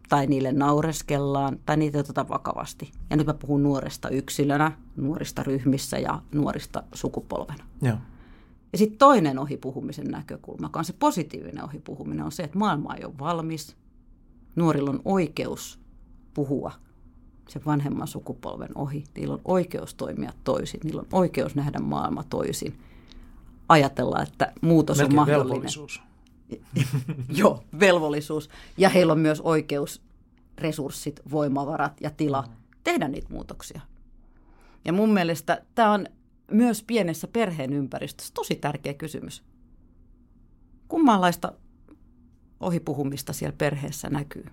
tai niille naureskellaan tai niitä otetaan vakavasti. Ja nyt mä puhun nuoresta yksilönä, nuorista ryhmissä ja nuorista sukupolvena. Joo. Ja sitten toinen ohipuhumisen näkökulma, joka on se positiivinen ohipuhuminen, on se, että maailma ei ole valmis. Nuorilla on oikeus puhua sen vanhemman sukupolven ohi. Niillä on oikeus toimia toisin, niillä on oikeus nähdä maailma toisin. Ajatella, että muutos Melkein on mahdollinen. velvollisuus. Joo, velvollisuus. Ja heillä on myös oikeus, resurssit, voimavarat ja tila mm. tehdä niitä muutoksia. Ja mun mielestä tämä on myös pienessä perheen ympäristössä tosi tärkeä kysymys. Kummanlaista ohipuhumista siellä perheessä näkyy?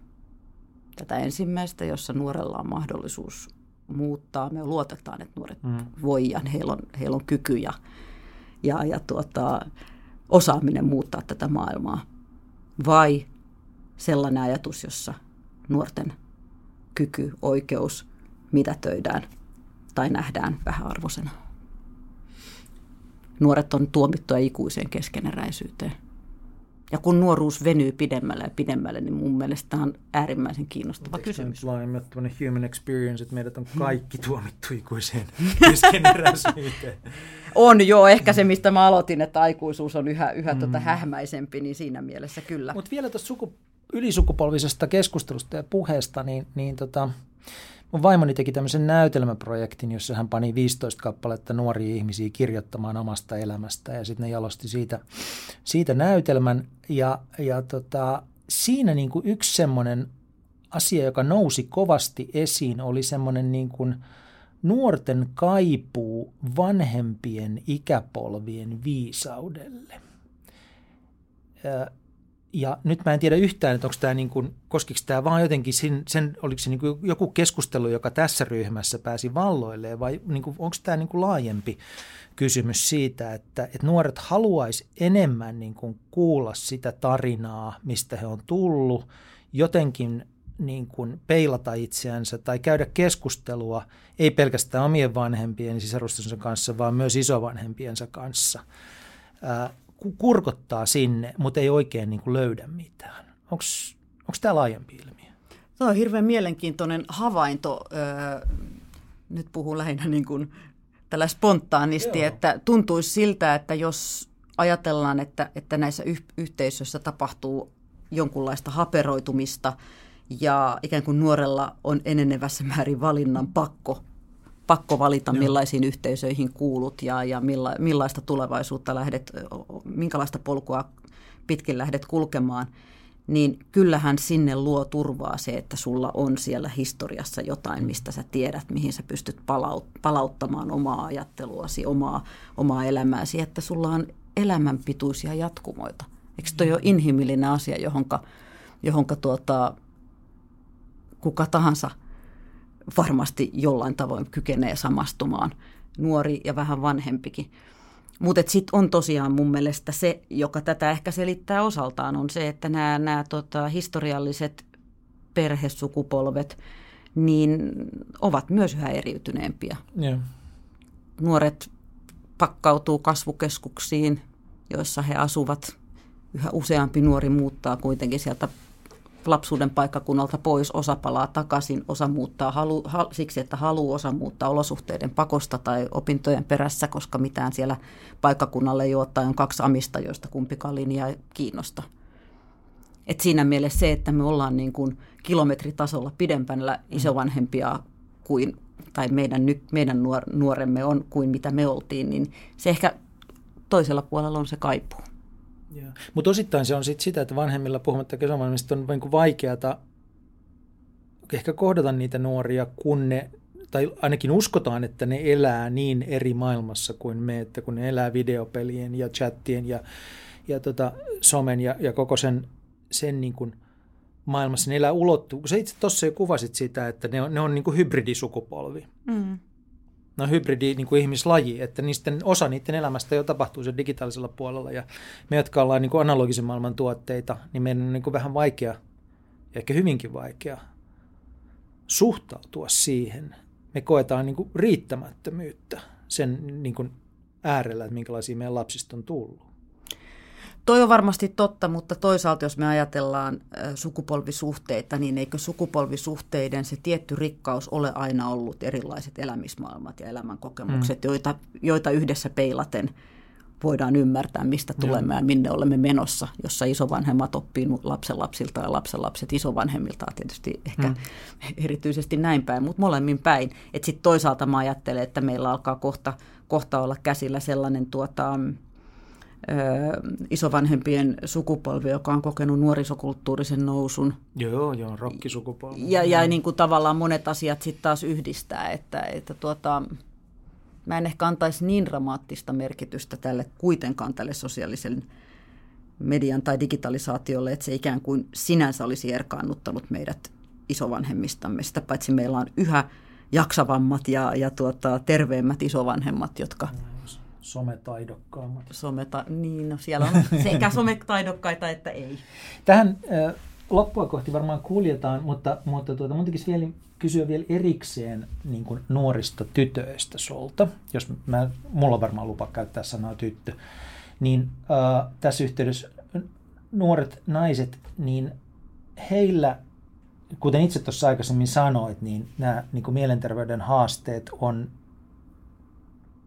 Tätä ensimmäistä, jossa nuorella on mahdollisuus muuttaa. Me luotetaan, että nuoret mm. voi ja heillä on, heillä on kyky ja, ja, ja tuota, osaaminen muuttaa tätä maailmaa. Vai sellainen ajatus, jossa nuorten kyky, oikeus mitätöidään tai nähdään vähäarvoisena. Nuoret on tuomittuja ikuiseen keskeneräisyyteen. Ja kun nuoruus venyy pidemmälle ja pidemmälle, niin mun mielestä tämä on äärimmäisen kiinnostava Eikö kysymys. Laajemmin human experience, että meidät on kaikki tuomittu ikuiseen keskeneräisyyteen. on joo, ehkä se mistä mä aloitin, että aikuisuus on yhä, yhä tota mm. tota hähmäisempi, niin siinä mielessä kyllä. Mutta vielä tuosta suku, ylisukupolvisesta keskustelusta ja puheesta, niin, niin tota, Mun vaimoni teki tämmöisen näytelmäprojektin, jossa hän pani 15 kappaletta nuoria ihmisiä kirjoittamaan omasta elämästä ja sitten ne jalosti siitä, siitä näytelmän. Ja, ja tota, siinä niin kuin yksi semmoinen asia, joka nousi kovasti esiin, oli semmoinen niin kuin nuorten kaipuu vanhempien ikäpolvien viisaudelle. Ja nyt mä en tiedä yhtään, että onko tämä niin kuin, koskiko tämä vaan jotenkin, sen, sen oliko se niin kuin joku keskustelu, joka tässä ryhmässä pääsi valloilleen, vai niin kuin, onko tämä niin kuin laajempi kysymys siitä, että, että nuoret haluaisi enemmän niin kuin kuulla sitä tarinaa, mistä he on tullut, jotenkin niin kuin peilata itseänsä tai käydä keskustelua, ei pelkästään omien vanhempien sisarustensa kanssa, vaan myös isovanhempiensa kanssa kurkottaa sinne, mutta ei oikein niin kuin löydä mitään. Onko tämä laajempi ilmiö? Tämä on hirveän mielenkiintoinen havainto. nyt puhun lähinnä niin kuin tällä spontaanisti, Joo. että tuntuisi siltä, että jos ajatellaan, että, että näissä yh- yhteisöissä tapahtuu jonkunlaista haperoitumista ja ikään kuin nuorella on enenevässä määrin valinnan pakko pakko valita, Joo. millaisiin yhteisöihin kuulut ja, ja milla, millaista tulevaisuutta lähdet, minkälaista polkua pitkin lähdet kulkemaan, niin kyllähän sinne luo turvaa se, että sulla on siellä historiassa jotain, mistä sä tiedät, mihin sä pystyt palauttamaan omaa ajatteluasi, omaa, omaa elämääsi, että sulla on elämänpituisia jatkumoita. Eikö toi ole inhimillinen asia, johonka, johonka tuota, kuka tahansa – varmasti jollain tavoin kykenee samastumaan, nuori ja vähän vanhempikin. Mutta sitten on tosiaan mun mielestä se, joka tätä ehkä selittää osaltaan, on se, että nämä, nämä tota, historialliset perhesukupolvet niin ovat myös yhä eriytyneempiä. Yeah. Nuoret pakkautuu kasvukeskuksiin, joissa he asuvat. Yhä useampi nuori muuttaa kuitenkin sieltä lapsuuden paikkakunnalta pois, osa palaa takaisin, osa muuttaa halu, hal, siksi, että haluaa, osa muuttaa olosuhteiden pakosta tai opintojen perässä, koska mitään siellä paikkakunnalle ei ole, tai on kaksi amista, joista kumpikaan linjaa kiinnosta. Et siinä mielessä se, että me ollaan niin kuin kilometritasolla pidempänä mm. isovanhempia kuin, tai meidän, meidän nuor, nuoremme on kuin mitä me oltiin, niin se ehkä toisella puolella on se kaipuu. Mutta osittain se on sit sitä, että vanhemmilla puhumattakin isovanhemmista on niin vaikeata ehkä kohdata niitä nuoria, kun ne tai ainakin uskotaan, että ne elää niin eri maailmassa kuin me, että kun ne elää videopelien ja chattien ja, ja tota, somen ja, ja koko sen, sen niin kuin maailmassa, ne elää ulottuu. Sä itse tuossa jo kuvasit sitä, että ne on, ne on niin kuin hybridisukupolvi. Mm. Ne on hybridi niin kuin ihmislaji, että niisten, osa niiden elämästä jo tapahtuu sen digitaalisella puolella. Ja me, jotka ollaan niin kuin analogisen maailman tuotteita, niin meidän on niin kuin vähän vaikea, ehkä hyvinkin vaikea, suhtautua siihen, me koetaan niin kuin riittämättömyyttä sen niin kuin äärellä, että minkälaisia meidän lapsista on tullut. Toi on varmasti totta, mutta toisaalta jos me ajatellaan sukupolvisuhteita, niin eikö sukupolvisuhteiden se tietty rikkaus ole aina ollut erilaiset elämismaailmat ja elämänkokemukset, mm. joita, joita yhdessä peilaten – voidaan ymmärtää, mistä tulemme ja minne olemme menossa, jossa isovanhemmat oppii lapsenlapsilta ja lapsenlapset isovanhemmiltaan tietysti ehkä mm. erityisesti näin päin, mutta molemmin päin. Että sitten toisaalta mä ajattelen, että meillä alkaa kohta, kohta olla käsillä sellainen tuota, ö, isovanhempien sukupolvi, joka on kokenut nuorisokulttuurisen nousun. Joo, joo, rokkisukupolvi. Ja, ja niin kuin tavallaan monet asiat sitten taas yhdistää, että, että tuota, mä en ehkä antaisi niin dramaattista merkitystä tälle kuitenkaan tälle sosiaalisen median tai digitalisaatiolle, että se ikään kuin sinänsä olisi erkaannuttanut meidät isovanhemmistamme. Sitä paitsi meillä on yhä jaksavammat ja, ja tuota, terveemmät isovanhemmat, jotka... Sometaidokkaammat. Someta, niin, no siellä on sekä sometaidokkaita että ei. Tähän äh, loppua kohti varmaan kuljetaan, mutta, mutta tuota, mun tekisi vielä kysyä vielä erikseen niin kuin nuorista tytöistä sulta, jos mä, mulla on varmaan lupa käyttää sanaa tyttö, niin äh, tässä yhteydessä nuoret naiset, niin heillä, kuten itse tuossa aikaisemmin sanoit, niin nämä niin kuin mielenterveyden haasteet on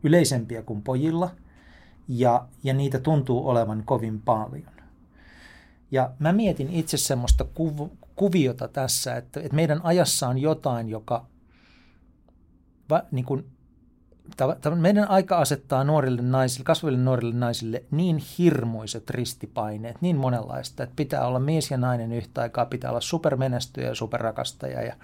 yleisempiä kuin pojilla, ja, ja niitä tuntuu olevan kovin paljon. Ja mä mietin itse semmoista kuv- kuviota tässä, että, että meidän ajassa on jotain, joka va, niin kuin, meidän aika asettaa nuorille naisille, kasvaville nuorille naisille niin hirmuiset ristipaineet, niin monenlaista, että pitää olla mies ja nainen yhtä aikaa, pitää olla supermenestyjä ja superrakastaja ja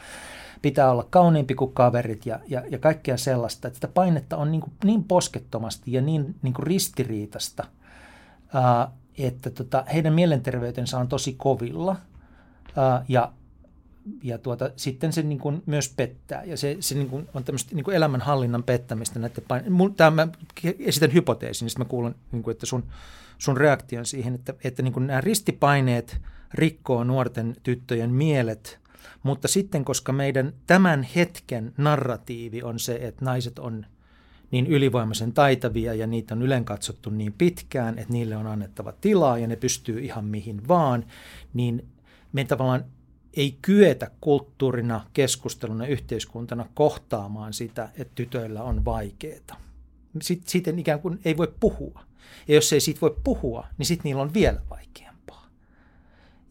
pitää olla kauniimpi kuin kaverit ja, ja, ja kaikkea sellaista, että sitä painetta on niin, kuin, niin poskettomasti ja niin, niin kuin ristiriitasta, ää, että tota, heidän mielenterveytensä on tosi kovilla ää, ja, ja tuota, sitten se niin kuin myös pettää. Ja se, se niin kuin on tämmöistä niin kuin elämänhallinnan pettämistä näiden pain- Tämä mä esitän hypoteesin, niin mä kuulen, niin kuin, että sun, sun reaktion siihen, että, että niin kuin nämä ristipaineet rikkoo nuorten tyttöjen mielet, mutta sitten koska meidän tämän hetken narratiivi on se, että naiset on – niin ylivoimaisen taitavia ja niitä on ylen katsottu niin pitkään, että niille on annettava tilaa ja ne pystyy ihan mihin vaan, niin me tavallaan ei kyetä kulttuurina, keskusteluna, yhteiskuntana kohtaamaan sitä, että tytöillä on vaikeaa. Sitten ikään kuin ei voi puhua. Ja jos ei siitä voi puhua, niin sitten niillä on vielä vaikeampaa.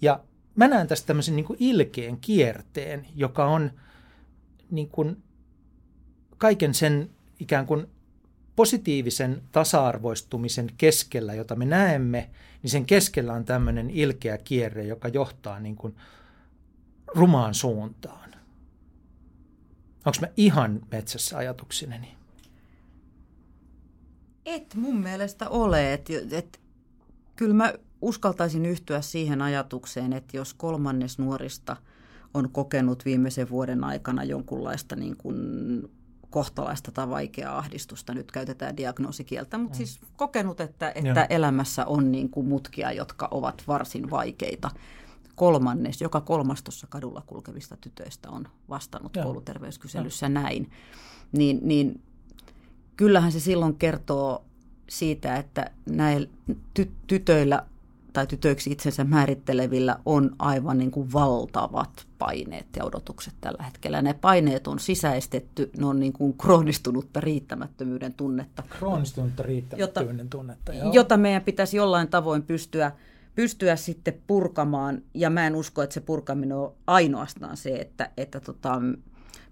Ja mä näen tästä tämmöisen niin kuin ilkeen kierteen, joka on niin kuin kaiken sen ikään kuin positiivisen tasa-arvoistumisen keskellä, jota me näemme, niin sen keskellä on tämmöinen ilkeä kierre, joka johtaa niin kuin rumaan suuntaan. Onko mä ihan metsässä ajatuksineni? Et mun mielestä ole. Et, et, kyllä mä uskaltaisin yhtyä siihen ajatukseen, että jos kolmannes nuorista on kokenut viimeisen vuoden aikana jonkunlaista niin kuin kohtalaista tai vaikeaa ahdistusta, nyt käytetään diagnoosikieltä, mutta mm. siis kokenut, että, että elämässä on niin kuin mutkia, jotka ovat varsin vaikeita. Kolmannes, joka kolmas tuossa kadulla kulkevista tytöistä on vastannut Joo. kouluterveyskyselyssä Joo. näin. Niin, niin kyllähän se silloin kertoo siitä, että näillä ty- tytöillä tai tytöiksi itsensä määrittelevillä on aivan niin kuin valtavat paineet ja odotukset tällä hetkellä. Ne paineet on sisäistetty, ne on niin kuin kroonistunutta riittämättömyyden tunnetta. Kroonistunutta riittämättömyyden jota, tunnetta, joo. Jota meidän pitäisi jollain tavoin pystyä, pystyä sitten purkamaan, ja mä en usko, että se purkaminen on ainoastaan se, että, että tota,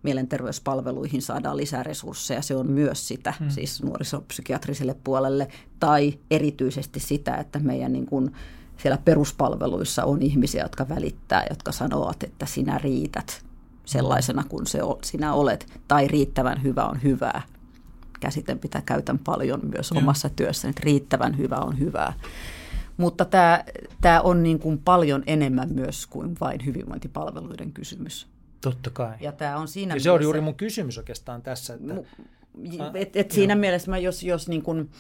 mielenterveyspalveluihin saadaan lisää resursseja. Se on myös sitä, hmm. siis nuorisopsykiatriselle puolelle, tai erityisesti sitä, että meidän niin kuin siellä peruspalveluissa on ihmisiä, jotka välittää, jotka sanovat, että sinä riität sellaisena kuin se sinä olet, tai riittävän hyvä on hyvää. Käsite, mitä käytän paljon myös ja. omassa työssäni, että riittävän hyvä on hyvää. Mutta tämä, tämä on niin kuin paljon enemmän myös kuin vain hyvinvointipalveluiden kysymys. Totta kai. Ja tämä on siinä ja se on juuri mun kysymys oikeastaan tässä. Että... Et, et siinä mielessä mä jos, jos niin kuin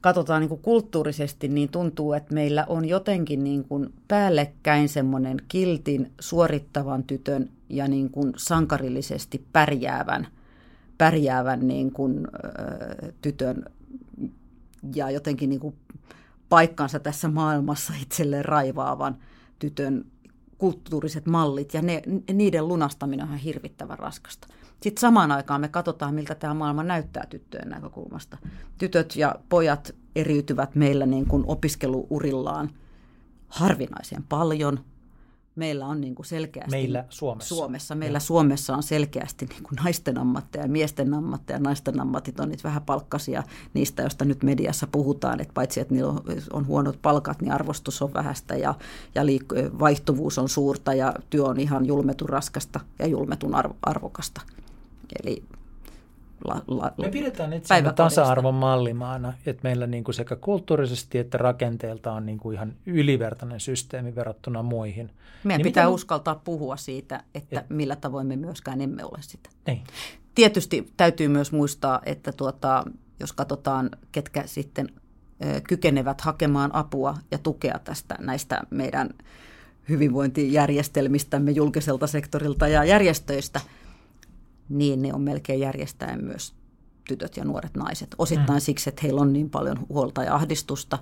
katsotaan niin kuin kulttuurisesti, niin tuntuu, että meillä on jotenkin niin kuin päällekkäin semmoinen kiltin suorittavan tytön ja niin kuin sankarillisesti pärjäävän, pärjäävän niin kuin, ö, tytön ja jotenkin niin kuin paikkansa tässä maailmassa itselleen raivaavan tytön kulttuuriset mallit ja ne, niiden lunastaminen on hirvittävän raskasta. Sitten samaan aikaan me katsotaan, miltä tämä maailma näyttää tyttöjen näkökulmasta. Tytöt ja pojat eriytyvät meillä niin kuin opiskeluurillaan harvinaisen paljon – meillä on niin kuin selkeästi... Meillä Suomessa. Suomessa. Meillä ja. Suomessa on selkeästi niin kuin naisten ammatteja ja miesten ammatteja. Naisten ammatit on niitä vähän palkkasia niistä, joista nyt mediassa puhutaan. Että paitsi, että niillä on, on huonot palkat, niin arvostus on vähäistä ja, ja liik- vaihtuvuus on suurta ja työ on ihan julmetun raskasta ja julmetun arvo- arvokasta. Eli la, la, Me pidetään itse tasa-arvon mallimaana, että meillä niin kuin sekä kulttuurisesti että rakenteelta on niin kuin ihan ylivertainen systeemi verrattuna muihin. Meidän niin pitää miten... uskaltaa puhua siitä, että et... millä tavoin me myöskään emme ole sitä. Niin. Tietysti täytyy myös muistaa, että tuota, jos katsotaan, ketkä sitten ö, kykenevät hakemaan apua ja tukea tästä näistä meidän hyvinvointijärjestelmistämme julkiselta sektorilta ja järjestöistä – niin ne on melkein järjestäen myös tytöt ja nuoret naiset. Osittain mm. siksi, että heillä on niin paljon huolta ja ahdistusta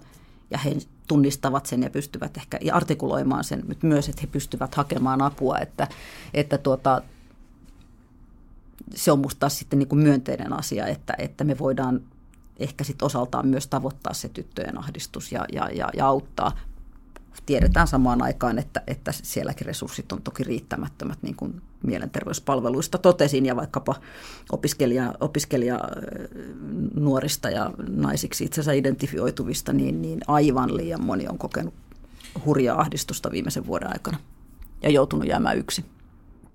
ja he tunnistavat sen ja pystyvät ehkä artikuloimaan sen, mutta myös, että he pystyvät hakemaan apua, että, että tuota, se on minusta sitten niin kuin myönteinen asia, että, että me voidaan ehkä sit osaltaan myös tavoittaa se tyttöjen ahdistus ja, ja, ja, ja auttaa tiedetään samaan aikaan, että, että sielläkin resurssit on toki riittämättömät, niin kuin mielenterveyspalveluista totesin, ja vaikkapa opiskelija, opiskelija nuorista ja naisiksi itsensä identifioituvista, niin, niin aivan liian moni on kokenut hurjaa ahdistusta viimeisen vuoden aikana ja joutunut jäämään yksin.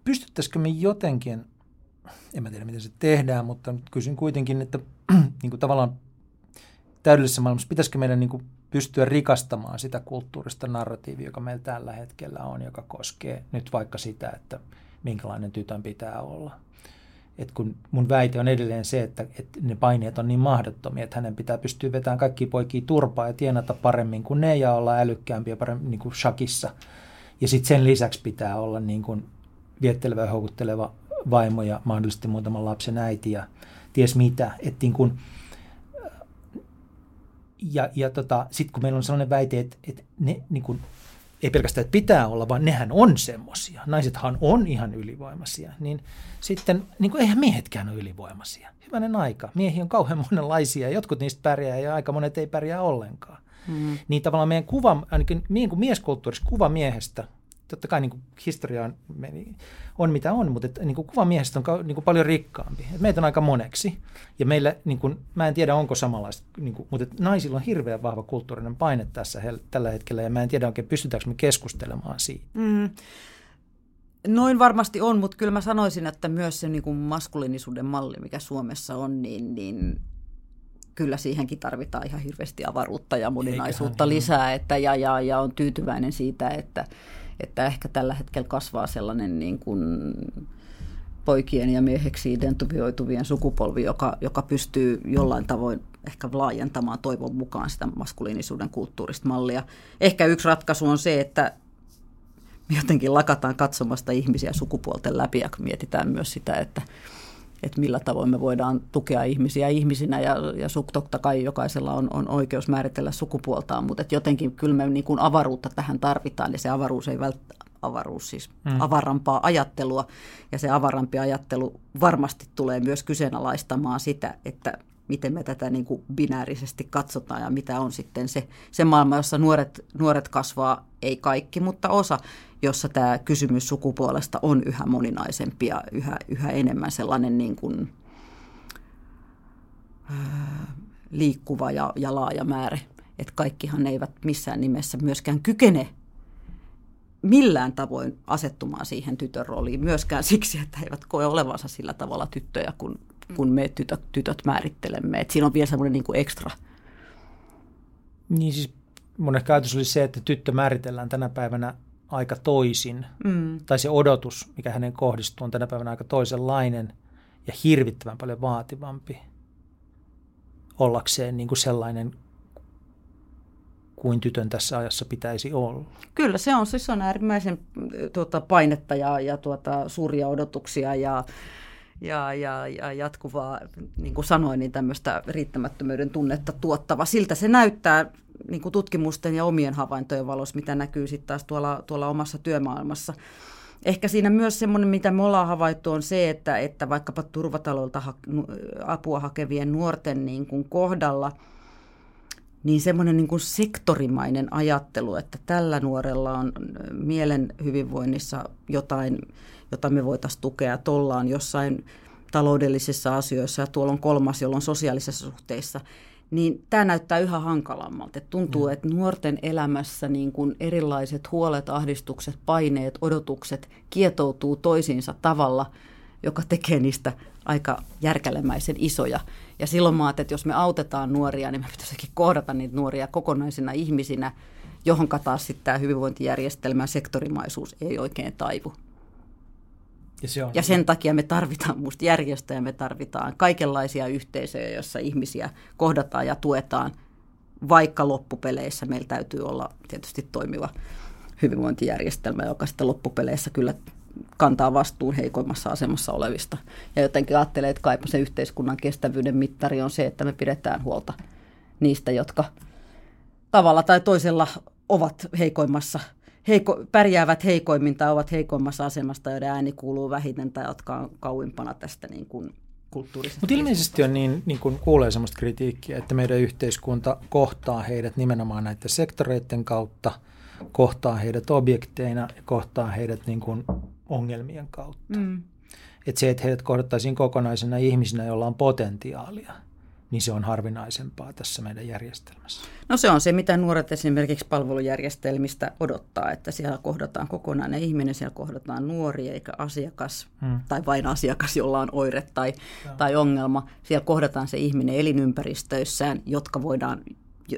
Pystyttäisikö me jotenkin, en mä tiedä miten se tehdään, mutta kysyn kuitenkin, että niin kuin tavallaan täydellisessä maailmassa pitäisikö meidän niin kuin pystyä rikastamaan sitä kulttuurista narratiivia, joka meillä tällä hetkellä on, joka koskee nyt vaikka sitä, että minkälainen tytön pitää olla. Et kun mun väite on edelleen se, että, että ne paineet on niin mahdottomia, että hänen pitää pystyä vetämään kaikki poikia turpaa ja tienata paremmin kuin ne ja olla älykkäämpiä paremmin niin kuin shakissa. Ja sitten sen lisäksi pitää olla niin kuin viettelevä ja houkutteleva vaimo ja mahdollisesti muutaman lapsen äiti ja ties mitä. Että niin kuin, ja, ja tota, sitten kun meillä on sellainen väite, että, että ne niin kuin, ei pelkästään, että pitää olla, vaan nehän on semmoisia. Naisethan on ihan ylivoimaisia. Niin sitten, niin kuin, eihän miehetkään ole ylivoimaisia. Hyvänen aika. Miehiä on kauhean monenlaisia. Jotkut niistä pärjää ja aika monet ei pärjää ollenkaan. Mm. Niin tavallaan meidän kuva, ainakin niin kuin mieskulttuurissa kuva miehestä totta kai niin kuin historia on, on mitä on, mutta että, niin kuin kuva miehestä on niin kuin paljon rikkaampi. Et meitä on aika moneksi ja meillä, niin kuin, mä en tiedä onko samanlaista, niin kuin, mutta että naisilla on hirveän vahva kulttuurinen paine tässä tällä hetkellä ja mä en tiedä oikein pystytäänkö me keskustelemaan siitä. Mm. Noin varmasti on, mutta kyllä mä sanoisin, että myös se niin kuin maskuliinisuuden malli, mikä Suomessa on, niin, niin kyllä siihenkin tarvitaan ihan hirveästi avaruutta ja moninaisuutta lisää, että, ja, ja, ja on tyytyväinen siitä, että, että ehkä tällä hetkellä kasvaa sellainen niin kuin poikien ja mieheksi identifioituvien sukupolvi, joka, joka pystyy jollain tavoin ehkä laajentamaan toivon mukaan sitä maskuliinisuuden kulttuurista mallia. Ehkä yksi ratkaisu on se, että jotenkin lakataan katsomasta ihmisiä sukupuolten läpi ja mietitään myös sitä, että että millä tavoin me voidaan tukea ihmisiä ihmisinä ja, ja totta kai jokaisella on, on oikeus määritellä sukupuoltaan, mutta että jotenkin kyllä me niin kuin avaruutta tähän tarvitaan ja se avaruus ei välttämättä avaruus, siis mm. avarampaa ajattelua. Ja se avarampi ajattelu varmasti tulee myös kyseenalaistamaan sitä, että miten me tätä niin kuin binäärisesti katsotaan ja mitä on sitten se, se maailma, jossa nuoret, nuoret kasvaa, ei kaikki, mutta osa, jossa tämä kysymys sukupuolesta on yhä moninaisempi ja yhä, yhä enemmän sellainen niin kuin, liikkuva ja, ja laaja määrä. Että kaikkihan eivät missään nimessä myöskään kykene millään tavoin asettumaan siihen tytön rooliin, myöskään siksi, että he eivät koe olevansa sillä tavalla tyttöjä, kun, kun me tytöt, tytöt määrittelemme. Et siinä on vielä semmoinen niin kuin ekstra. Niin siis mun ehkä ajatus oli se, että tyttö määritellään tänä päivänä aika toisin, mm. tai se odotus, mikä hänen kohdistuu, on tänä päivänä aika toisenlainen ja hirvittävän paljon vaativampi ollakseen niin kuin sellainen kuin tytön tässä ajassa pitäisi olla. Kyllä, se on, siis on äärimmäisen tuota, painetta ja, ja tuota, suuria odotuksia ja, ja, ja, ja jatkuvaa, niin kuin sanoin, niin tämmöistä riittämättömyyden tunnetta tuottava. Siltä se näyttää niin kuin tutkimusten ja omien havaintojen valossa, mitä näkyy sitten taas tuolla, tuolla omassa työmaailmassa. Ehkä siinä myös semmoinen, mitä me ollaan havaittu, on se, että, että vaikkapa turvataloilta ha- apua hakevien nuorten niin kuin kohdalla – niin semmoinen niin kuin sektorimainen ajattelu, että tällä nuorella on mielen hyvinvoinnissa jotain, jota me voitaisiin tukea, että ollaan jossain taloudellisissa asioissa ja tuolla on kolmas, jolla on sosiaalisissa suhteissa, niin tämä näyttää yhä hankalammalta. Et tuntuu, mm. että nuorten elämässä niin kuin erilaiset huolet, ahdistukset, paineet, odotukset kietoutuu toisiinsa tavalla, joka tekee niistä aika järkälemäisen isoja. Ja silloin mä että jos me autetaan nuoria, niin me pitäisikin kohdata niitä nuoria kokonaisina ihmisinä, johon taas sitten tämä hyvinvointijärjestelmän sektorimaisuus ei oikein taivu. Ja, se on. ja sen takia me tarvitaan musta järjestöjä, me tarvitaan kaikenlaisia yhteisöjä, joissa ihmisiä kohdataan ja tuetaan, vaikka loppupeleissä meillä täytyy olla tietysti toimiva hyvinvointijärjestelmä, joka sitten loppupeleissä kyllä kantaa vastuun heikoimmassa asemassa olevista. Ja jotenkin ajattelee, että kaipa se yhteiskunnan kestävyyden mittari on se, että me pidetään huolta niistä, jotka tavalla tai toisella ovat heikoimmassa, heiko, pärjäävät heikoimmin tai ovat heikoimmassa asemasta, joiden ääni kuuluu vähiten tai jotka on kauimpana tästä niin kuin kulttuurisesti. Mutta ilmeisesti on niin, niin kuin kuulee sellaista kritiikkiä, että meidän yhteiskunta kohtaa heidät nimenomaan näiden sektoreiden kautta, kohtaa heidät objekteina ja kohtaa heidät niin kuin ongelmien kautta. Mm. Että se, että heidät kohdattaisiin kokonaisena ihmisinä, joilla on potentiaalia, niin se on harvinaisempaa tässä meidän järjestelmässä. No se on se, mitä nuoret esimerkiksi palvelujärjestelmistä odottaa, että siellä kohdataan kokonainen ihminen, siellä kohdataan nuori eikä asiakas hmm. tai vain asiakas, jolla on oire tai, tai ongelma. Siellä kohdataan se ihminen elinympäristöissään, jotka voidaan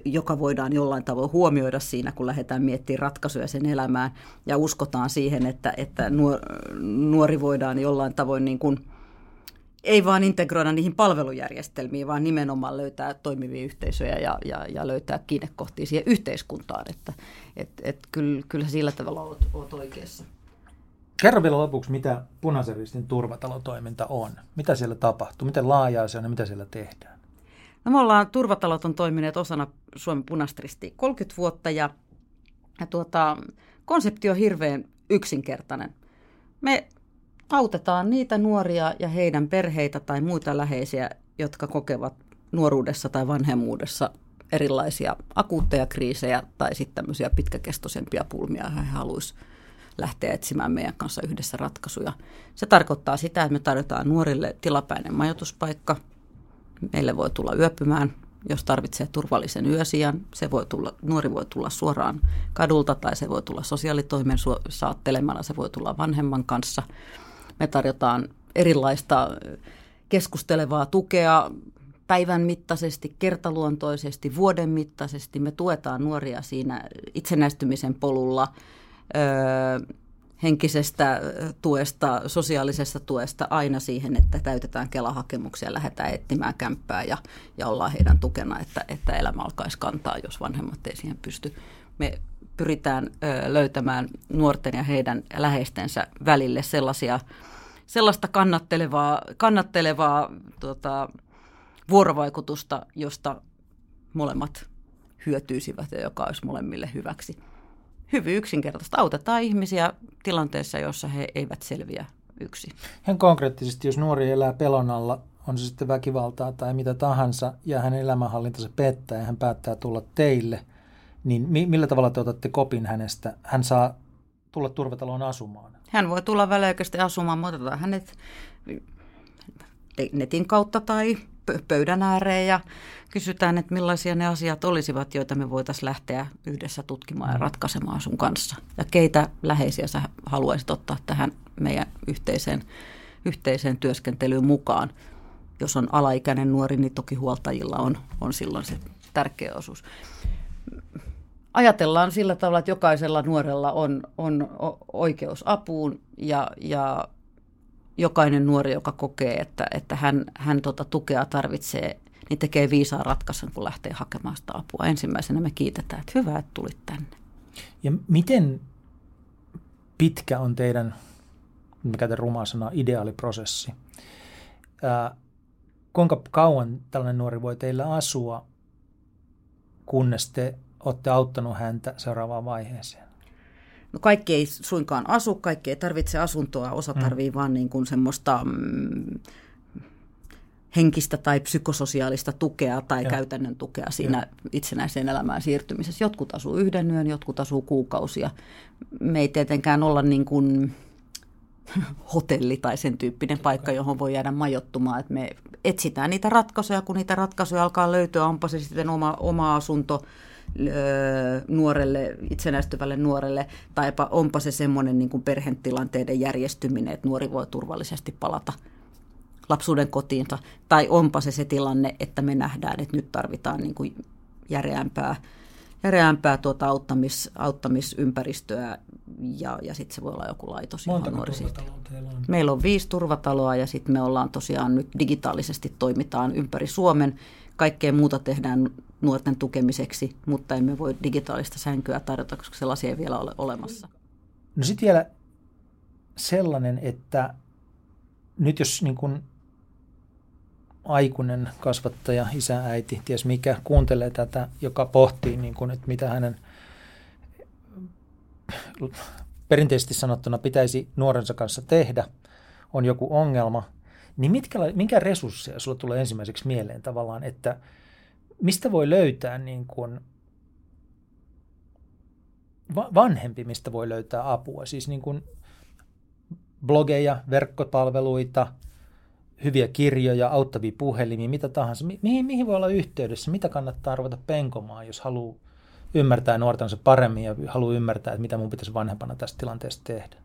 joka voidaan jollain tavoin huomioida siinä, kun lähdetään miettimään ratkaisuja sen elämään. Ja uskotaan siihen, että, että nuori voidaan jollain tavoin niin kuin, ei vaan integroida niihin palvelujärjestelmiin, vaan nimenomaan löytää toimivia yhteisöjä ja, ja, ja löytää kiinnekohtia siihen yhteiskuntaan. Että et, et kyllä, kyllä sillä tavalla olet, olet oikeassa. Kerro vielä lopuksi, mitä punaisen ristin turvatalotoiminta on. Mitä siellä tapahtuu, miten laajaa se on ja mitä siellä tehdään? No me ollaan, turvatalot on toimineet osana Suomen punastristi 30 vuotta ja, ja tuota, konsepti on hirveän yksinkertainen. Me autetaan niitä nuoria ja heidän perheitä tai muita läheisiä, jotka kokevat nuoruudessa tai vanhemmuudessa erilaisia akuutteja kriisejä tai sitten tämmöisiä pitkäkestoisempia pulmia, he haluaisivat lähteä etsimään meidän kanssa yhdessä ratkaisuja. Se tarkoittaa sitä, että me tarjotaan nuorille tilapäinen majoituspaikka – Meille voi tulla yöpymään, jos tarvitsee turvallisen yösijan. Se voi tulla, nuori voi tulla suoraan kadulta tai se voi tulla sosiaalitoimen saattelemalla, se voi tulla vanhemman kanssa. Me tarjotaan erilaista keskustelevaa tukea päivän mittaisesti, kertaluontoisesti, vuoden mittaisesti. Me tuetaan nuoria siinä itsenäistymisen polulla. Öö, henkisestä tuesta, sosiaalisesta tuesta aina siihen, että täytetään Kela-hakemuksia, lähdetään etsimään kämppää ja, ja ollaan heidän tukena, että, että elämä alkaisi kantaa, jos vanhemmat ei siihen pysty. Me pyritään löytämään nuorten ja heidän läheistensä välille sellaisia, sellaista kannattelevaa, kannattelevaa tota, vuorovaikutusta, josta molemmat hyötyisivät ja joka olisi molemmille hyväksi hyvin yksinkertaista. Autetaan ihmisiä tilanteessa, jossa he eivät selviä yksin. Ihan konkreettisesti, jos nuori elää pelon alla on se sitten väkivaltaa tai mitä tahansa, ja hänen elämänhallintansa pettää ja hän päättää tulla teille, niin mi- millä tavalla te otatte kopin hänestä? Hän saa tulla turvataloon asumaan. Hän voi tulla väliaikaisesti asumaan, me otetaan hänet netin kautta tai pöydän ääreen ja kysytään, että millaisia ne asiat olisivat, joita me voitaisiin lähteä yhdessä tutkimaan ja mm. ratkaisemaan sun kanssa. Ja keitä läheisiä sä haluaisit ottaa tähän meidän yhteiseen, yhteiseen työskentelyyn mukaan. Jos on alaikäinen nuori, niin toki huoltajilla on, on silloin se tärkeä osuus. Ajatellaan sillä tavalla, että jokaisella nuorella on, on oikeus apuun ja, ja jokainen nuori, joka kokee, että, että hän, hän tota tukea tarvitsee, niin tekee viisaan ratkaisun, kun lähtee hakemaan sitä apua. Ensimmäisenä me kiitetään, että hyvä, että tulit tänne. Ja miten pitkä on teidän, mä käytän rumaa sanaa, ideaaliprosessi? Ää, kuinka kauan tällainen nuori voi teillä asua, kunnes te olette auttanut häntä seuraavaan vaiheeseen? No kaikki ei suinkaan asu, kaikki ei tarvitse asuntoa, osa mm. tarvii mm. vaan niin kuin semmoista mm, henkistä tai psykososiaalista tukea tai ja. käytännön tukea siinä ja. itsenäiseen elämään siirtymisessä. Jotkut asuu yhden yön, jotkut asuu kuukausia. Me ei tietenkään olla niin kuin hotelli tai sen tyyppinen paikka, johon voi jäädä majoittumaan. Et me etsitään niitä ratkaisuja, kun niitä ratkaisuja alkaa löytyä, onpa se sitten oma, oma asunto, nuorelle, itsenäistyvälle nuorelle, tai onpa se semmoinen niin kuin perhetilanteiden järjestyminen, että nuori voi turvallisesti palata lapsuuden kotiinsa, tai onpa se se tilanne, että me nähdään, että nyt tarvitaan niin kuin järeämpää, järeämpää tuota auttamis, auttamisympäristöä, ja, ja sitten se voi olla joku laitos, johon nuori on? Meillä on viisi turvataloa, ja sitten me ollaan tosiaan nyt digitaalisesti toimitaan ympäri Suomen, kaikkea muuta tehdään nuorten tukemiseksi, mutta emme voi digitaalista sänkyä tarjota, koska sellaisia ei vielä ole olemassa. No sitten vielä sellainen, että nyt jos niin kun aikuinen kasvattaja, isä, äiti, ties mikä, kuuntelee tätä, joka pohtii, niin kun, että mitä hänen perinteisesti sanottuna pitäisi nuorensa kanssa tehdä, on joku ongelma, niin mitkä, minkä resursseja sulla tulee ensimmäiseksi mieleen tavallaan, että – mistä voi löytää niin kuin vanhempi, mistä voi löytää apua? Siis niin kuin blogeja, verkkopalveluita, hyviä kirjoja, auttavia puhelimia, mitä tahansa. Mihin, mihin voi olla yhteydessä? Mitä kannattaa ruveta penkomaan, jos haluaa ymmärtää nuortensa paremmin ja haluaa ymmärtää, että mitä mun pitäisi vanhempana tästä tilanteesta tehdä?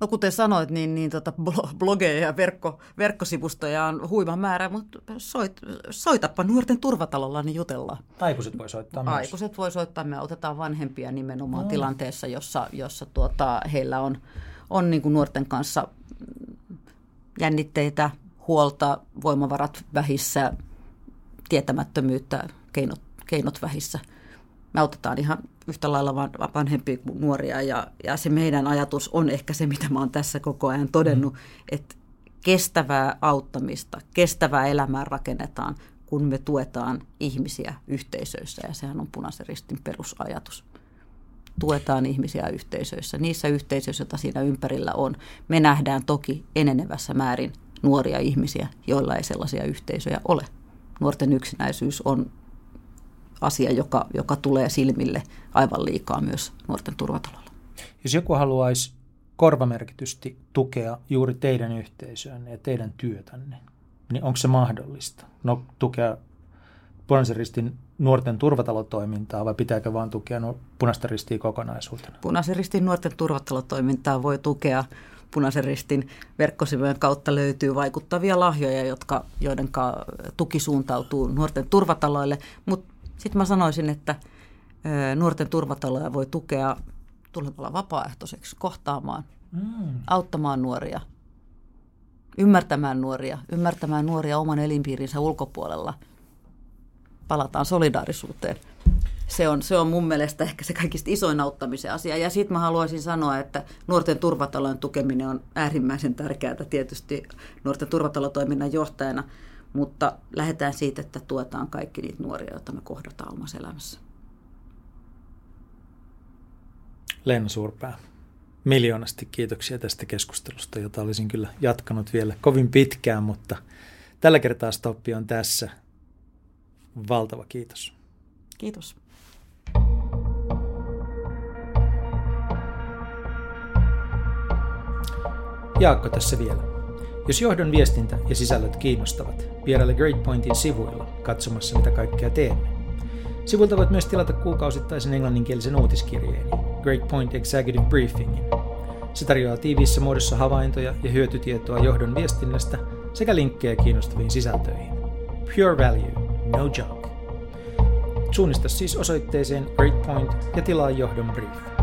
No kuten sanoit, niin, niin tota blogeja ja verkko, verkkosivustoja on huima määrä, mutta soit, soitapa nuorten turvatalolla, niin jutellaan. Aikuiset voi soittaa myös. Aikuiset voi soittaa, me otetaan vanhempia nimenomaan no. tilanteessa, jossa, jossa tuota, heillä on, on niin kuin nuorten kanssa jännitteitä, huolta, voimavarat vähissä, tietämättömyyttä, keinot, keinot vähissä – me autetaan ihan yhtä lailla vanhempia kuin nuoria ja, ja se meidän ajatus on ehkä se, mitä mä oon tässä koko ajan todennut, mm. että kestävää auttamista, kestävää elämää rakennetaan, kun me tuetaan ihmisiä yhteisöissä ja sehän on punaisen ristin perusajatus. Tuetaan ihmisiä yhteisöissä, niissä yhteisöissä, joita siinä ympärillä on. Me nähdään toki enenevässä määrin nuoria ihmisiä, joilla ei sellaisia yhteisöjä ole. Nuorten yksinäisyys on asia, joka, joka tulee silmille aivan liikaa myös nuorten turvatalolla. Jos joku haluaisi korvamerkitysti tukea juuri teidän yhteisöönne ja teidän työtänne, niin onko se mahdollista? No tukea punaisen ristin nuorten turvatalotoimintaa vai pitääkö vaan tukea no, punaista ristiä kokonaisuutena? Punaisen ristin nuorten turvatalotoimintaa voi tukea. Punaisen ristin verkkosivujen kautta löytyy vaikuttavia lahjoja, jotka, joiden tuki suuntautuu nuorten turvataloille, mutta sitten mä sanoisin, että nuorten turvataloja voi tukea tulemalla vapaaehtoiseksi kohtaamaan, mm. auttamaan nuoria, ymmärtämään nuoria, ymmärtämään nuoria oman elinpiirinsä ulkopuolella. Palataan solidaarisuuteen. Se on, se on mun mielestä ehkä se kaikista isoin auttamisen asia. Ja sitten mä haluaisin sanoa, että nuorten turvatalojen tukeminen on äärimmäisen tärkeää tietysti nuorten turvatalotoiminnan johtajana – mutta lähdetään siitä, että tuetaan kaikki niitä nuoria, joita me kohdataan omassa elämässä. Leena Suurpää, Miljoonasti kiitoksia tästä keskustelusta, jota olisin kyllä jatkanut vielä kovin pitkään, mutta tällä kertaa stoppi on tässä. Valtava kiitos. Kiitos. Jaakko tässä vielä. Jos johdon viestintä ja sisällöt kiinnostavat, vieraile Great Pointin sivuilla katsomassa mitä kaikkea teemme. Sivulta voit myös tilata kuukausittaisen englanninkielisen uutiskirjeeni, Great Point Executive Briefingin. Se tarjoaa tiiviissä muodossa havaintoja ja hyötytietoa johdon viestinnästä sekä linkkejä kiinnostaviin sisältöihin. Pure value, no junk. Suunnista siis osoitteeseen Great Point ja tilaa johdon brief.